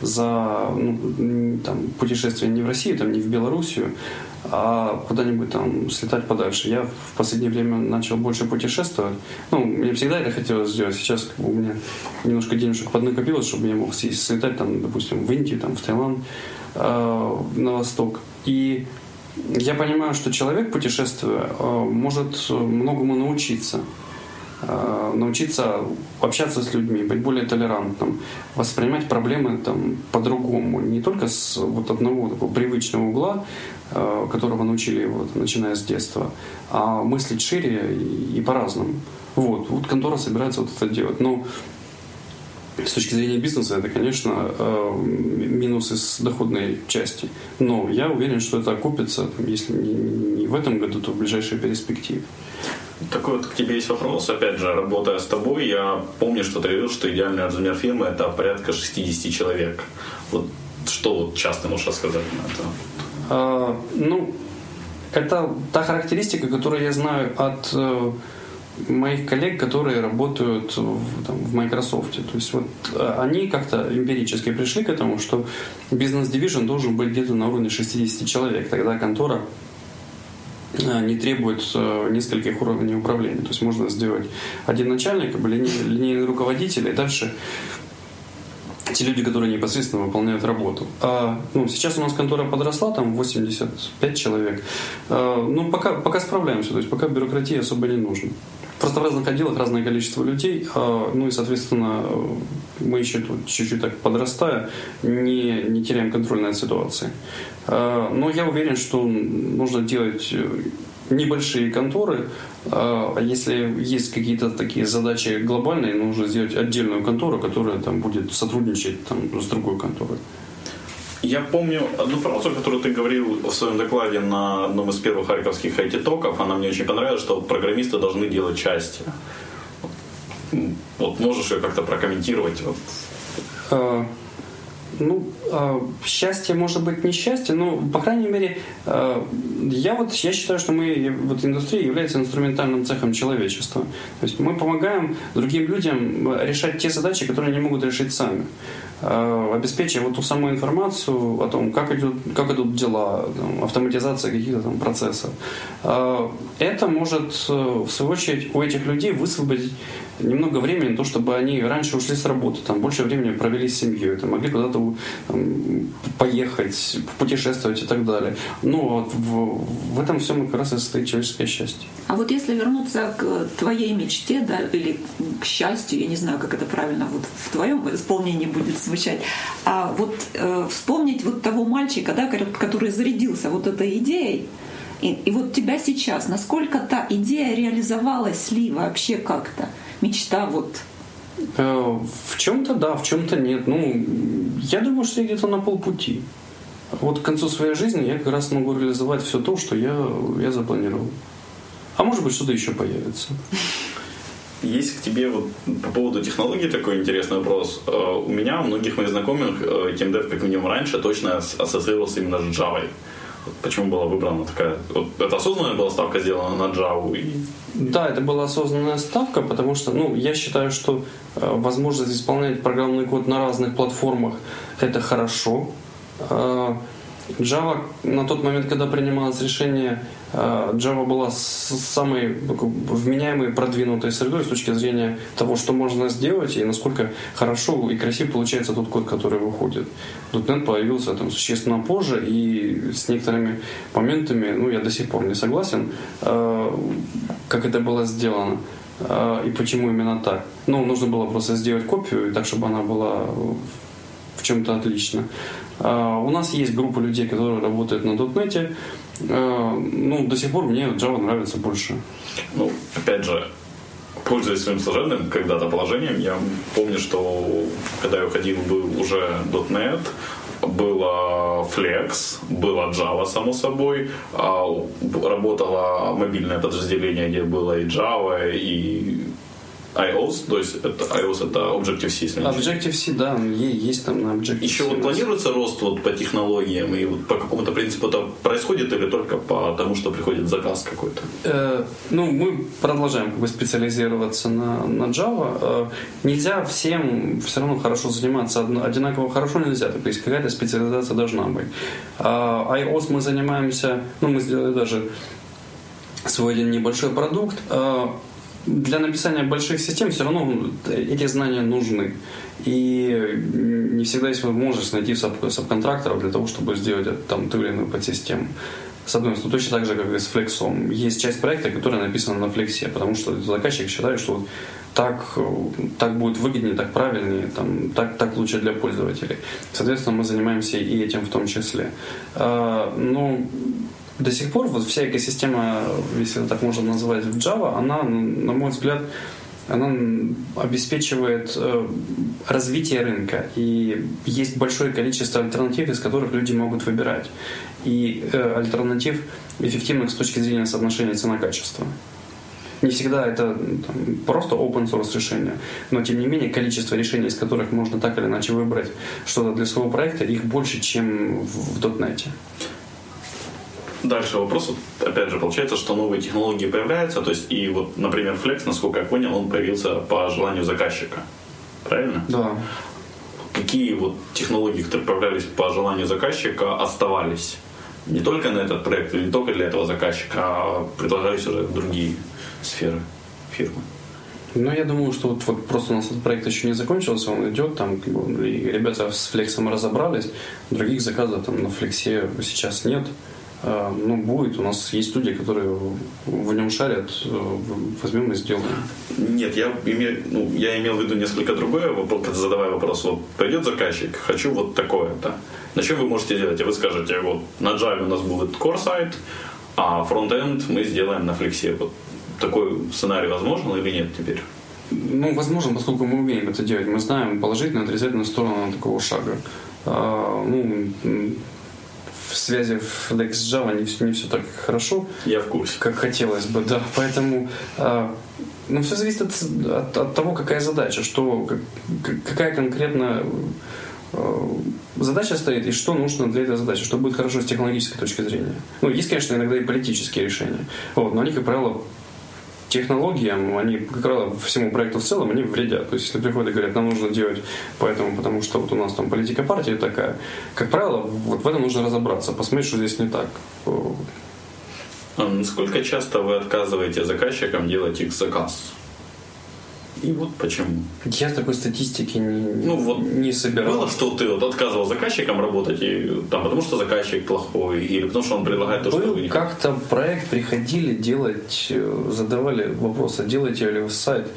За ну, там, путешествие не в Россию, там, не в Белоруссию, а куда-нибудь там слетать подальше. Я в последнее время начал больше путешествовать. Ну, мне всегда это хотелось сделать. Сейчас как бы, у меня немножко денежек поднакопилось, чтобы я мог слетать, там, допустим, в Индию, там, в Таиланд, э, на восток. И я понимаю, что человек, путешествуя, э, может многому научиться. Э, научиться общаться с людьми, быть более толерантным, воспринимать проблемы там, по-другому, не только с вот одного такого привычного угла, э, которого научили его, начиная с детства, а мыслить шире и, по-разному. Вот, вот контора собирается вот это делать. Но с точки зрения бизнеса это, конечно, минусы с доходной части. Но я уверен, что это окупится, если не в этом году, то в ближайшей перспективе. Такой вот к тебе есть вопрос. Опять же, работая с тобой, я помню, что ты говорил, что идеальный размер фирмы – это порядка 60 человек. Вот что вот часто можешь рассказать на это? А, ну, это та характеристика, которую я знаю от э, моих коллег, которые работают в, там, в Microsoft. То есть вот э, они как-то эмпирически пришли к этому, что бизнес-дивизион должен быть где-то на уровне 60 человек. Тогда контора не требует э, нескольких уровней управления. То есть можно сделать один начальник, линейный руководитель, и дальше те люди, которые непосредственно выполняют работу. А, ну, сейчас у нас контора подросла, там 85 человек. А, ну, пока, пока справляемся, то есть пока бюрократии особо не нужно. Просто в разных отделах разное количество людей, а, ну и, соответственно, мы еще тут чуть-чуть так подрастая, не, не теряем контроль над ситуацией. А, но я уверен, что нужно делать э, небольшие конторы, а если есть какие-то такие задачи глобальные, нужно сделать отдельную контору, которая там будет сотрудничать там, с другой конторой. Я помню одну фразу, которую ты говорил в своем докладе на одном из первых харьковских IT-токов. Она мне очень понравилась, что программисты должны делать части. Вот можешь ее как-то прокомментировать? Вот. А, ну, э, счастье может быть несчастье, но, по крайней мере, э, я вот я считаю, что мы, вот индустрия является инструментальным цехом человечества. То есть мы помогаем другим людям решать те задачи, которые они могут решить сами. Обеспечивая вот ту самую информацию о том, как идут, как идут дела, там, автоматизация каких-то там процессов. Это может, в свою очередь, у этих людей высвободить немного времени на то, чтобы они раньше ушли с работы, там больше времени провели с семьей, там, могли куда-то поехать, путешествовать и так далее. Но вот в, в этом всем как раз и состоит человеческое счастье. А вот если вернуться к твоей мечте, да, или к счастью, я не знаю, как это правильно вот в твоем исполнении будет звучать, а вот э, вспомнить вот того мальчика, да, который зарядился вот этой идеей, и, и вот тебя сейчас, насколько та идея реализовалась ли вообще как-то? Мечта вот э, в чем-то да, в чем-то нет. Ну, я думаю, что я где-то на полпути. Вот к концу своей жизни я как раз смогу реализовать все то, что я, я запланировал. А может быть, что-то еще появится. Есть к тебе вот по поводу технологий такой интересный вопрос. Э, у меня, у многих моих знакомых, TeamDev, как минимум раньше, точно ассоциировался именно с Java. Почему была выбрана такая... Вот это осознанная была ставка сделана на Java? И... Да, это была осознанная ставка, потому что, ну, я считаю, что э, возможность исполнять программный код на разных платформах – это хорошо. Java на тот момент, когда принималось решение, э, Java была самой вменяемой продвинутой средой с точки зрения того, что можно сделать и насколько хорошо и красиво получается тот код, который выходит. .NET появился там существенно позже и с некоторыми моментами, ну, я до сих пор не согласен, э, как это было сделано э, и почему именно так. Ну, нужно было просто сделать копию, так, чтобы она была в чем-то отлично. А, у нас есть группа людей, которые работают на .NET. А, ну, до сих пор мне Java нравится больше. Ну, опять же, пользуясь своим служебным когда-то положением, я помню, что когда я уходил, был уже .NET, было Flex, было Java, само собой, а, работало мобильное подразделение, где было и Java, и iOS, то есть это iOS это Objective-C, если Objective-C, да, есть там на Objective-C. Еще вот планируется рост вот по технологиям и вот по какому-то принципу это происходит или только по тому, что приходит заказ какой-то? Э, ну, мы продолжаем как бы специализироваться на, на Java. Э, нельзя всем все равно хорошо заниматься одинаково хорошо нельзя, то есть какая-то специализация должна быть. А iOS мы занимаемся, ну, мы сделали даже свой один небольшой продукт. Э, для написания больших систем все равно эти знания нужны. И не всегда есть возможность найти суб- субконтракторов для того, чтобы сделать там ту или иную подсистему. С одной стороны, точно так же, как и с флексом. Есть часть проекта, которая написана на флексе, потому что заказчик считает, что так, так будет выгоднее, так правильнее, там, так, так лучше для пользователей. Соответственно, мы занимаемся и этим в том числе. А, но до сих пор вот вся экосистема, если так можно назвать, в Java, она, на мой взгляд, она обеспечивает э, развитие рынка. И есть большое количество альтернатив, из которых люди могут выбирать. И э, альтернатив эффективных с точки зрения соотношения цена-качество. Не всегда это там, просто open source решение, но тем не менее количество решений, из которых можно так или иначе выбрать что-то для своего проекта, их больше, чем в, в .NET. Дальше вопрос, опять же, получается, что новые технологии появляются, то есть и вот, например, Flex, насколько я понял, он появился по желанию заказчика, правильно? Да. Какие вот технологии, которые появлялись по желанию заказчика, оставались? Не только на этот проект, не только для этого заказчика, а предлагались уже другие сферы фирмы. Ну, я думаю, что вот, вот просто у нас этот проект еще не закончился, он идет, там, как бы, и ребята с флексом разобрались, других заказов там на флексе сейчас нет. Ну, будет. У нас есть люди, которые в нем шарят. Э, возьмем и сделаем. Нет, я имел, ну, я имел в виду несколько другое, задавая вопрос. Вот придет заказчик, хочу вот такое-то. На чем вы можете делать? И вы скажете, вот на Java у нас будет core сайт, а фронтенд мы сделаем на флексе. Вот такой сценарий возможен или нет теперь? Ну, возможно, поскольку мы умеем это делать. Мы знаем положительную и отрицательную сторону такого шага. А, ну, в связи Flex с Java не, все, не все так хорошо. Я в курсе. Как хотелось бы, да. Поэтому э, ну, все зависит от, от, от того, какая задача, что, как, какая конкретно э, задача стоит и что нужно для этой задачи, что будет хорошо с технологической точки зрения. Ну, есть, конечно, иногда и политические решения, вот, но они, как правило, технологиям, они, как правило, всему проекту в целом, они вредят. То есть, если приходят и говорят, нам нужно делать поэтому, потому что вот у нас там политика партии такая, как правило, вот в этом нужно разобраться, посмотреть, что здесь не так. А насколько часто вы отказываете заказчикам делать их заказ? И вот почему. Я такой статистики не, ну, вот не собирал. Было, что ты вот отказывал заказчикам работать, и, там, потому что заказчик плохой, или потому что он предлагает то, Был что вы не как-то проект приходили делать, э, задавали вопросы, делаете ли вы сайт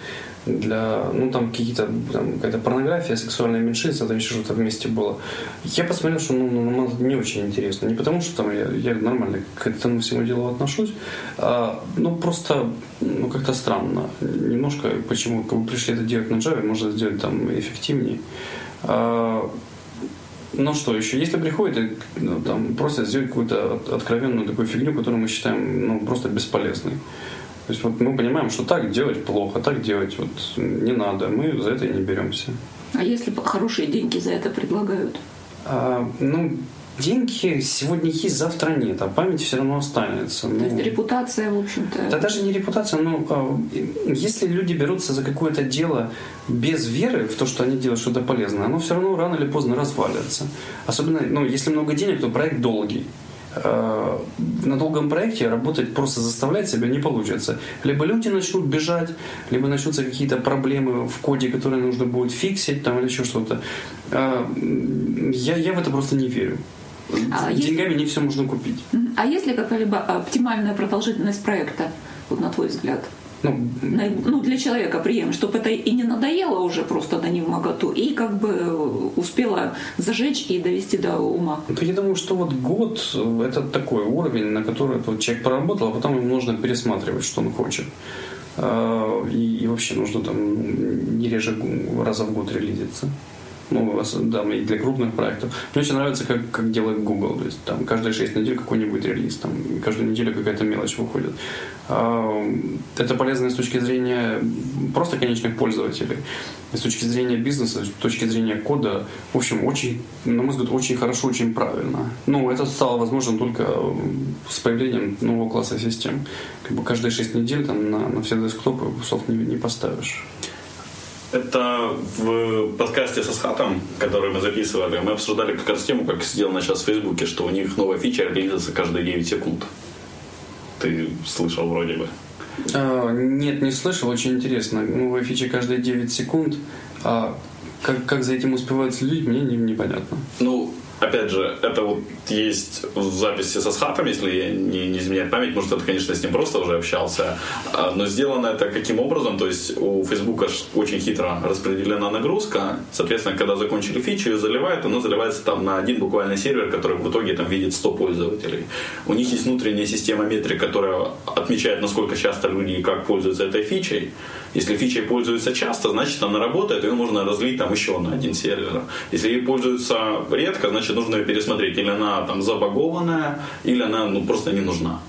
для, ну, там какие-то, там, какая-то порнография, сексуальное меньшинство, там еще что-то вместе было. Я посмотрел, что, ну, ну, не очень интересно. Не потому, что там я, я нормально к этому всему делу отношусь, а, ну, просто, ну, как-то странно. Немножко, почему, как бы пришли это делать на Java, можно сделать там эффективнее. А, ну что еще, если приходит ну, там, просто сделать какую-то откровенную такую фигню, которую мы считаем ну, просто бесполезной. То есть вот мы понимаем, что так делать плохо, так делать вот не надо, мы за это и не беремся. А если хорошие деньги за это предлагают? А, ну, деньги сегодня есть, завтра нет, а память все равно останется. То ну, есть репутация, в общем-то. Да даже не репутация, но а, если люди берутся за какое-то дело без веры в то, что они делают что-то полезное, оно все равно рано или поздно развалится. Особенно, ну, если много денег, то проект долгий. Э, на долгом проекте работать просто заставлять себя не получится. Либо люди начнут бежать, либо начнутся какие-то проблемы в коде, которые нужно будет фиксить там, или еще что-то. Э, я, я в это просто не верю. А Деньгами есть... не все можно купить. А есть ли какая-либо оптимальная продолжительность проекта, вот на твой взгляд? Ну, ну, для человека приемлемо, чтобы это и не надоело уже просто до в моготу, и как бы э, успела зажечь и довести до ума. Ну, я думаю, что вот год — это такой уровень, на который вот человек поработал, а потом ему нужно пересматривать, что он хочет. А, и, и вообще нужно там не реже раза в год релизиться. Ну, да, и для крупных проектов. Мне очень нравится, как, как делает Google. То есть там каждые 6 недель какой-нибудь релиз, там каждую неделю какая-то мелочь выходит. А, это полезно с точки зрения просто конечных пользователей. с точки зрения бизнеса, с точки зрения кода, в общем, очень, на мой взгляд, очень хорошо, очень правильно. Ну, это стало возможно только с появлением нового класса систем. Как бы каждые 6 недель там на, на все десктопы софт не, не поставишь. Это в подкасте со Схатом, который мы записывали, мы обсуждали как раз тему, как сделано сейчас в Фейсбуке, что у них новая фича релизится каждые 9 секунд. Ты слышал вроде бы. А, нет, не слышал. Очень интересно. Новая фича каждые 9 секунд. А как, как за этим успевают следить, мне не, непонятно. Ну, опять же, это вот есть в записи со схатом, если я не, не изменяет память, может, это, конечно, с ним просто уже общался, а, но сделано это каким образом, то есть у Фейсбука очень хитро распределена нагрузка, соответственно, когда закончили фичу, ее заливают, она заливается там на один буквально сервер, который в итоге там видит 100 пользователей. У них есть внутренняя система метрик, которая отмечает, насколько часто люди и как пользуются этой фичей. Если фичей пользуются часто, значит, она работает, ее можно разлить там еще на один сервер. Если ей пользуются редко, значит, нужно ее пересмотреть. Или она там забагованная, или она ну, просто не нужна.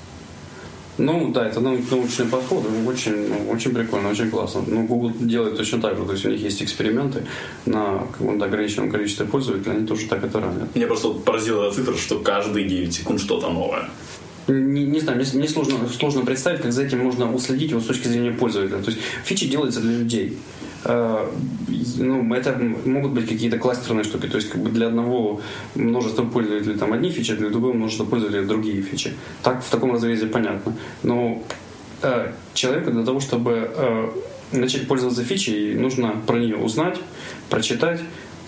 Ну да, это научный подход, очень, очень прикольно, очень классно. Ну, Google делает точно так же, то есть у них есть эксперименты на каком-то ограниченном количестве пользователей, они тоже так это ранят. Меня просто поразила цифра, что каждые 9 секунд что-то новое. Не, не знаю, мне, мне сложно, сложно представить, как за этим можно уследить его с точки зрения пользователя. То есть фичи делаются для людей. Э, ну, это могут быть какие-то кластерные штуки, то есть как бы для одного множества пользователей там одни фичи, для другого множества пользователей другие фичи. Так в таком разрезе понятно. Но э, человеку для того, чтобы э, начать пользоваться фичей, нужно про нее узнать, прочитать,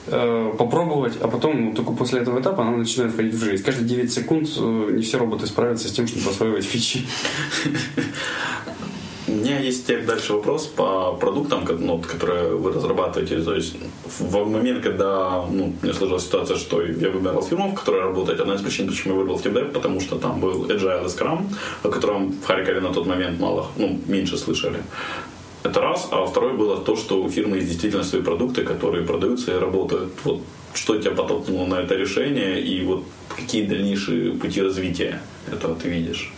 э, попробовать, а потом ну, только после этого этапа она начинает входить в жизнь. Каждые 9 секунд э, не все роботы справятся с тем, чтобы осваивать фичи. У меня есть теперь дальше вопрос по продуктам, ну, которые вы разрабатываете. То есть в момент, когда ну, мне сложилась ситуация, что я выбирал фирму, в которой работать, одна из причин, почему я выбрал TeamDev, потому что там был Agile и Scrum, о котором в Харькове на тот момент мало, ну, меньше слышали. Это раз. А второй было то, что у фирмы есть действительно свои продукты, которые продаются и работают. Вот что тебя подтолкнуло на это решение и вот какие дальнейшие пути развития этого ты видишь?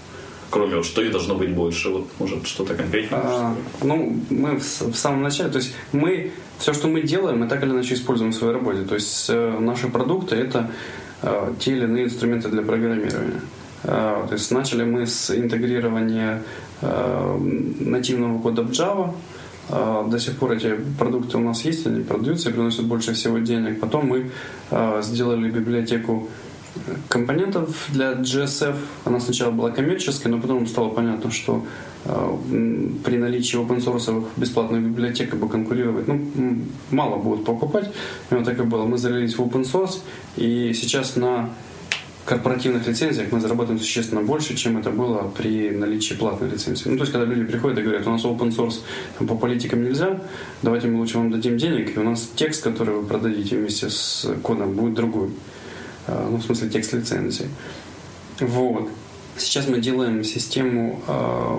кроме вот, что и должно быть больше? Вот, может, что-то конкретнее? А, ну, мы в, в самом начале, то есть мы, все, что мы делаем, мы так или иначе используем в своей работе. То есть э, наши продукты – это э, те или иные инструменты для программирования. Э, то есть начали мы с интегрирования нативного кода Java, э, до сих пор эти продукты у нас есть, они продаются и приносят больше всего денег. Потом мы э, сделали библиотеку компонентов для GSF. Она сначала была коммерческой, но потом стало понятно, что э, при наличии open source бесплатных библиотек как бы конкурировать, ну, мало будут покупать. И вот так и было. Мы залились в open source, и сейчас на корпоративных лицензиях мы зарабатываем существенно больше, чем это было при наличии платной лицензии. Ну, то есть, когда люди приходят и говорят, у нас open source по политикам нельзя, давайте мы лучше вам дадим денег, и у нас текст, который вы продадите вместе с кодом, будет другой. Э, ну, в смысле текст лицензии. Вот. Сейчас мы делаем систему э,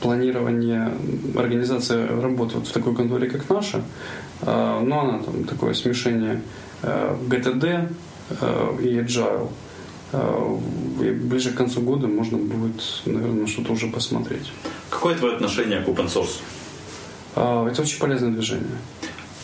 планирования организации работы вот в такой конторе, как наша. Э, но она там такое смешение э, и Agile. И ближе к концу года можно будет, наверное, что-то уже посмотреть. Какое твое отношение к open source? Э, это очень полезное движение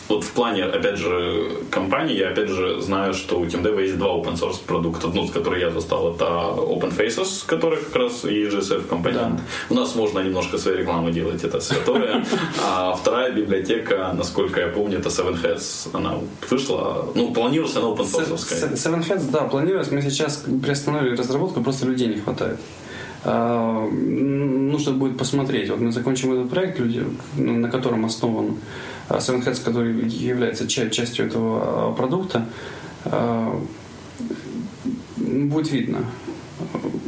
вот в плане, опять же, компании, я опять же знаю, что у TeamDev есть два open source продукта, ну, который я застал, это Open Faces, который как раз и GSF компонент. Да. У нас можно немножко своей рекламы делать, это святое. А вторая библиотека, насколько я помню, это Seven Heads. Она вышла, ну, планировалась она open source. Seven Heads, да, планировалась. Мы сейчас приостановили разработку, просто людей не хватает а, нужно будет посмотреть. Вот мы закончим этот проект, люди, на котором основан Seven Heads, который является частью этого а, продукта, а, будет видно.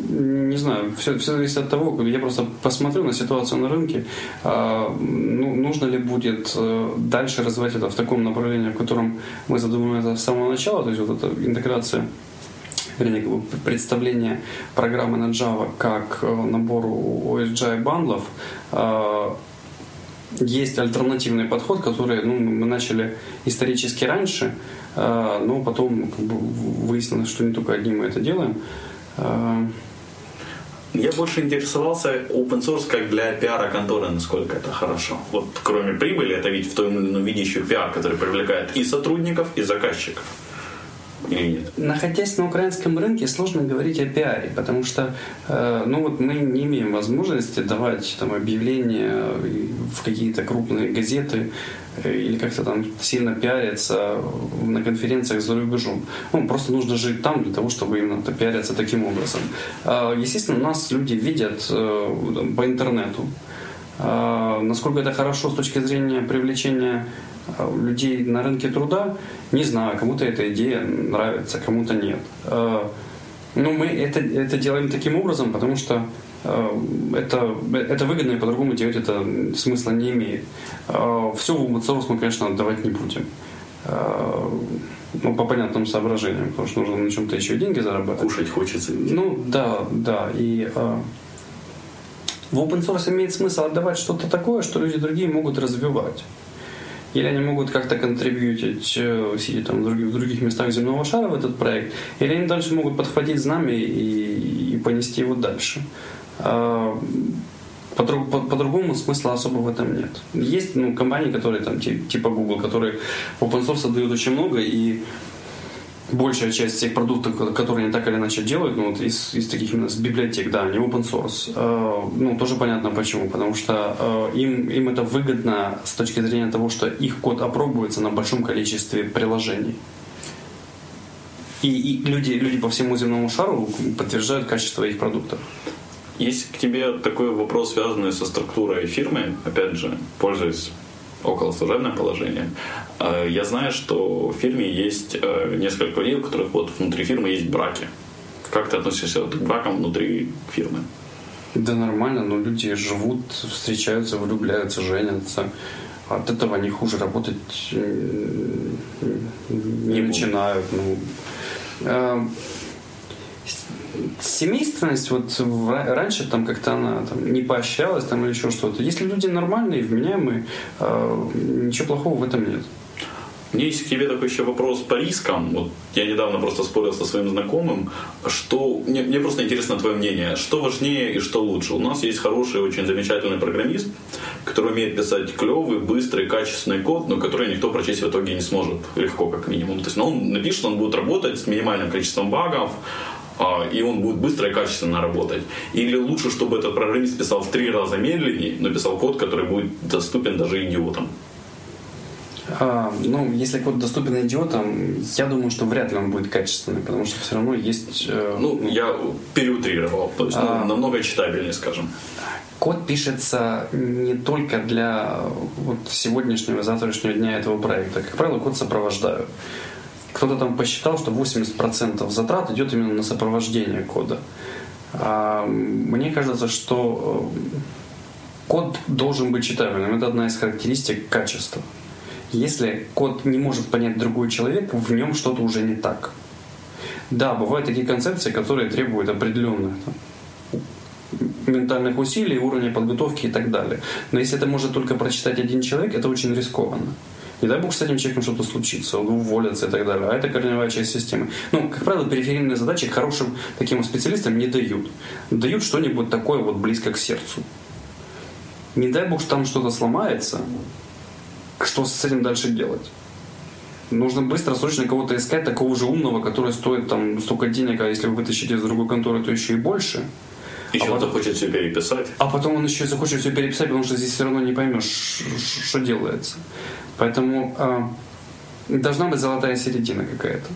Не знаю, все, все зависит от того, я просто посмотрю на ситуацию на рынке, а, ну, нужно ли будет э, дальше развивать это в таком направлении, в котором мы задумываем это с самого начала, то есть вот эта интеграция вернее, представление программы на Java как э, набору OSGI бандлов, есть альтернативный подход, который ну, мы начали исторически раньше, э, но потом как бы, выяснилось, что не только одни мы это делаем. Э, я больше интересовался open source как для пиара конторы, насколько это хорошо. Вот кроме прибыли, это ведь в том или ином виде еще пиар, который привлекает и сотрудников, и заказчиков или нет? Находясь на украинском рынке, сложно говорить о пиаре, потому что э, ну вот мы не имеем возможности давать там, объявления в какие-то крупные газеты э, или как-то там сильно пиариться на конференциях за рубежом. Ну, просто нужно жить там для того, чтобы именно пиариться таким образом. Э, естественно, нас люди видят э, по интернету. Э, насколько это хорошо с точки зрения привлечения а людей на рынке труда, не знаю, кому-то эта идея нравится, кому-то нет. А, но мы это, это делаем таким образом, потому что это, это выгодно, и по-другому делать это смысла не имеет. Все в open мы, конечно, отдавать не будем. Ну, по понятным соображениям, потому что нужно на чем-то еще деньги зарабатывать. Кушать хочется. Ну, да, да. И в open source имеет смысл отдавать что-то такое, что люди другие могут развивать или они могут как-то контрибьютить, э, сидя там в других, в других местах земного шара в этот проект, или они дальше могут подхватить знамя и, и понести его дальше. А, по-другому по, по смысла особо в этом нет. Есть ну, компании, которые там типа Google, которые open source дают очень много, и большая часть тех продуктов, которые они так или иначе делают, ну, вот из, из таких именно с библиотек, да, не open source, э, ну, тоже понятно почему, потому что э, им, им это выгодно с точки зрения того, что их код опробуется на большом количестве приложений. И, и люди, люди по всему земному шару подтверждают качество их продуктов. Есть к тебе такой вопрос, связанный со структурой фирмы, опять же, пользуясь околослужебное положение. А, я знаю, что в фирме есть э, несколько людей, у которых вот внутри фирмы есть браки. Как ты относишься к бракам внутри фирмы? Да нормально, но люди живут, встречаются, влюбляются, женятся. От этого не хуже работать э, не, не начинают. Ну, э, семейственность вот раньше там как-то она там, не поощрялась там или еще что-то. Если люди нормальные, вменяемые, э, ничего плохого в этом нет. У меня есть к тебе такой еще вопрос по рискам. Вот я недавно просто спорил со своим знакомым, что мне, мне просто интересно твое мнение, что важнее и что лучше. У нас есть хороший, очень замечательный программист, который умеет писать клевый, быстрый, качественный код, но который никто прочесть в итоге не сможет легко, как минимум. То есть ну, он напишет, он будет работать с минимальным количеством багов, и он будет быстро и качественно работать. Или лучше, чтобы этот программист писал в три раза медленнее, но писал код, который будет доступен даже идиотам. А, ну, если код доступен идиотам, я думаю, что вряд ли он будет качественный, потому что все равно есть... Э, ну, я переутрировал, то есть ну, а, намного читабельнее, скажем. Код пишется не только для вот, сегодняшнего, завтрашнего дня этого проекта. Как правило, код сопровождают кто-то там посчитал, что 80% затрат идет именно на сопровождение кода. А мне кажется, что э, код должен быть читабельным. Это одна из характеристик качества. Если код не может понять другой человек, в нем что-то уже не так. Да, бывают такие концепции, которые требуют определенных там, ментальных усилий, уровня подготовки и так далее. Но если это может только прочитать один человек, это очень рискованно. Не дай бог с этим человеком что-то случится, он уволится и так далее. А это корневая часть системы. Ну, как правило, периферийные задачи хорошим таким специалистам не дают. Дают что-нибудь такое вот близко к сердцу. Не дай бог, что там что-то сломается, что с этим дальше делать? Нужно быстро, срочно кого-то искать, такого же умного, который стоит там столько денег, а если вы вытащите из другой конторы, то еще и больше. Еще а он потом, захочет все переписать. А потом он еще захочет все переписать, потому что здесь все равно не поймешь, что делается. Поэтому э, должна быть золотая середина какая-то.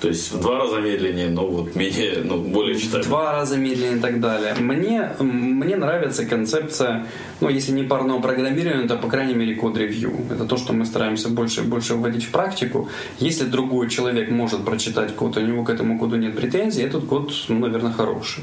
То есть в два раза медленнее, но вот менее, ну, более читаемо. В два раза медленнее и так далее. Мне, мне нравится концепция, ну, если не парного программирования, то, по крайней мере, код-ревью. Это то, что мы стараемся больше и больше вводить в практику. Если другой человек может прочитать код, у него к этому коду нет претензий, этот код, ну, наверное, хороший.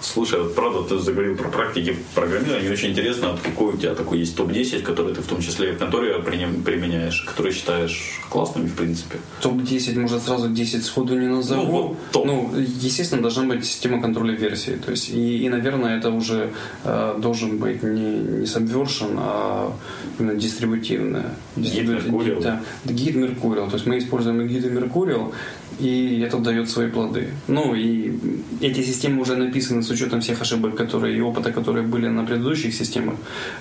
Слушай, вот правда, ты заговорил про практики программирования. Очень интересно, вот какой у тебя такой есть топ-10, который ты в том числе в конторе применяешь, который считаешь классными, в принципе? Топ-10, может, сразу 10 сходу не назову. Ну, вот топ. ну естественно, должна быть система контроля версии. То есть, и, и наверное, это уже э, должен быть не, не Subversion, а именно дистрибутивная. Гид Mercurial. Да, гид Mercurial. То есть мы используем гиды Mercurial, и это дает свои плоды. Ну и эти системы уже написаны с учетом всех ошибок, которые и опыта, которые были на предыдущих системах.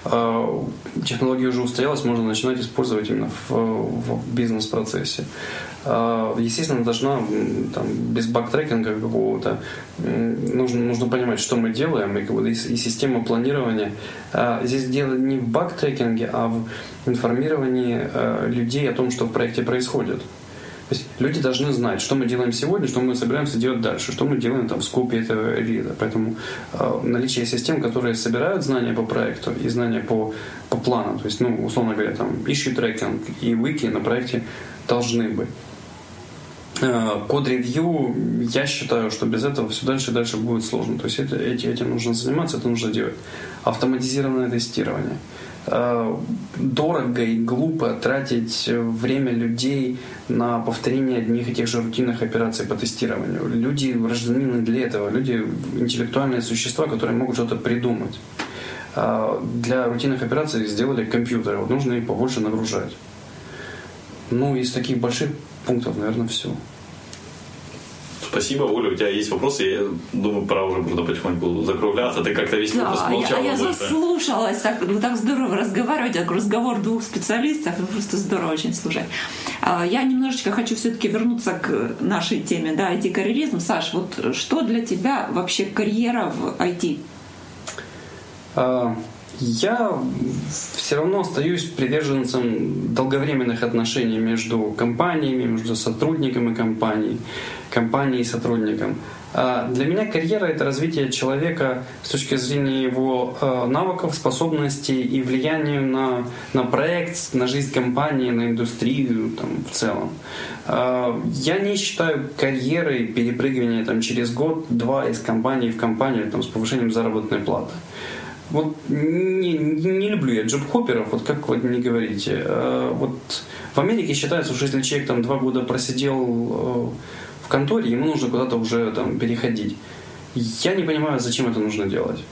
А, технология уже устоялась, можно начинать использовать именно в, в бизнес-процессе. А, естественно, должна там, без бактрекинга какого-то нужно, нужно понимать, что мы делаем, и, как и, система планирования. А, здесь дело не в бактрекинге, а в информировании людей о том, что в проекте происходит. То есть люди должны знать, что мы делаем сегодня, что мы собираемся делать дальше, что мы делаем там в скопе этого релиза. Поэтому э, наличие систем, которые собирают знания по проекту и знания по, по плану, то есть, ну, условно говоря, там, issue tracking и wiki на проекте должны быть. Э, код-ревью, я считаю, что без этого все дальше и дальше будет сложно. То есть это, эти, этим нужно заниматься, это нужно делать. Автоматизированное тестирование. Э, дорого и глупо тратить время людей на повторение одних и тех же рутинных операций по тестированию. Люди рождены для этого. Люди — интеллектуальные существа, которые могут что-то придумать. Э, для рутинных операций сделали компьютеры. Вот нужно их побольше нагружать. Ну, из таких больших пунктов, наверное, все. Спасибо, Оля, у тебя есть вопросы, я думаю, пора уже можно потихоньку закругляться. Ты как-то весь выпуск да, молчала. Я, я заслушалась, так, вы так здорово разговариваете, как разговор двух специалистов, это просто здорово очень слушать. А, я немножечко хочу все-таки вернуться к нашей теме, да, IT-карьеризм. Саш, вот что для тебя вообще карьера в IT? Я все равно остаюсь приверженцем долговременных отношений между компаниями, между сотрудниками компаний, компанией и сотрудником. А для меня карьера — это развитие человека с точки зрения его э, навыков, способностей и влияния на, на проект, на жизнь компании, на индустрию там, в целом. А, я не считаю карьерой перепрыгивание там, через год-два из компании в компанию там, с повышением заработной платы. Вот не, не люблю я джоб-хопперов, вот как вы не говорите. А, вот в Америке считается, что если человек там два года просидел э, в конторе, ему нужно куда-то уже там переходить. Я не понимаю, зачем это нужно делать.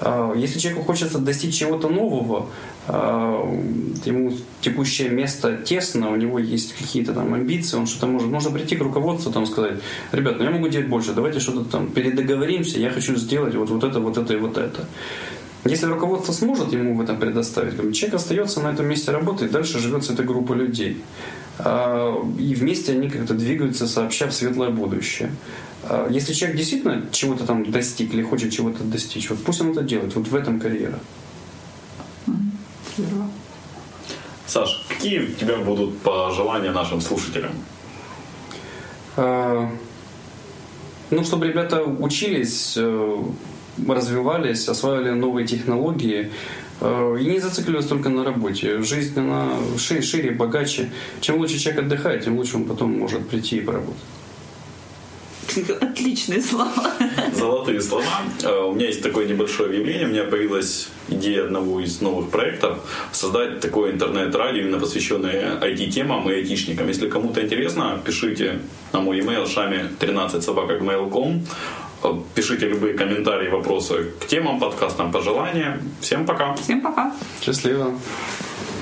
А, если человеку хочется достичь чего-то нового, ему текущее место тесно, у него есть какие-то там амбиции, он что-то может. Можно прийти к руководству там сказать, ребят, ну я могу делать больше, давайте что-то там передоговоримся, я хочу сделать вот, вот это, вот это и вот это. Если руководство сможет ему в этом предоставить, человек остается на этом месте работы и дальше живет с этой группой людей. А, и вместе они как-то двигаются, сообща в светлое будущее. А, если человек действительно чего-то там достиг или хочет чего-то достичь, вот пусть он это делает, вот в этом карьера. Саш, какие у тебя будут пожелания нашим слушателям? А, ну, чтобы ребята учились, э, развивались, осваивали новые технологии э, и не зацикливались только на работе. Жизнь, она шире, шире, богаче. Чем лучше человек отдыхает, тем лучше он потом может прийти и поработать. Отличные слова. Золотые слова. Э, у меня есть такое небольшое объявление. У меня появилась идея одного из новых проектов создать такое интернет-радио, именно посвященное IT-темам и айтишникам. Если кому-то интересно, пишите на мой email шами 13 собака.gmail.com Пишите любые комментарии, вопросы к темам, подкастам, пожелания. Всем пока. Всем пока. Счастливо.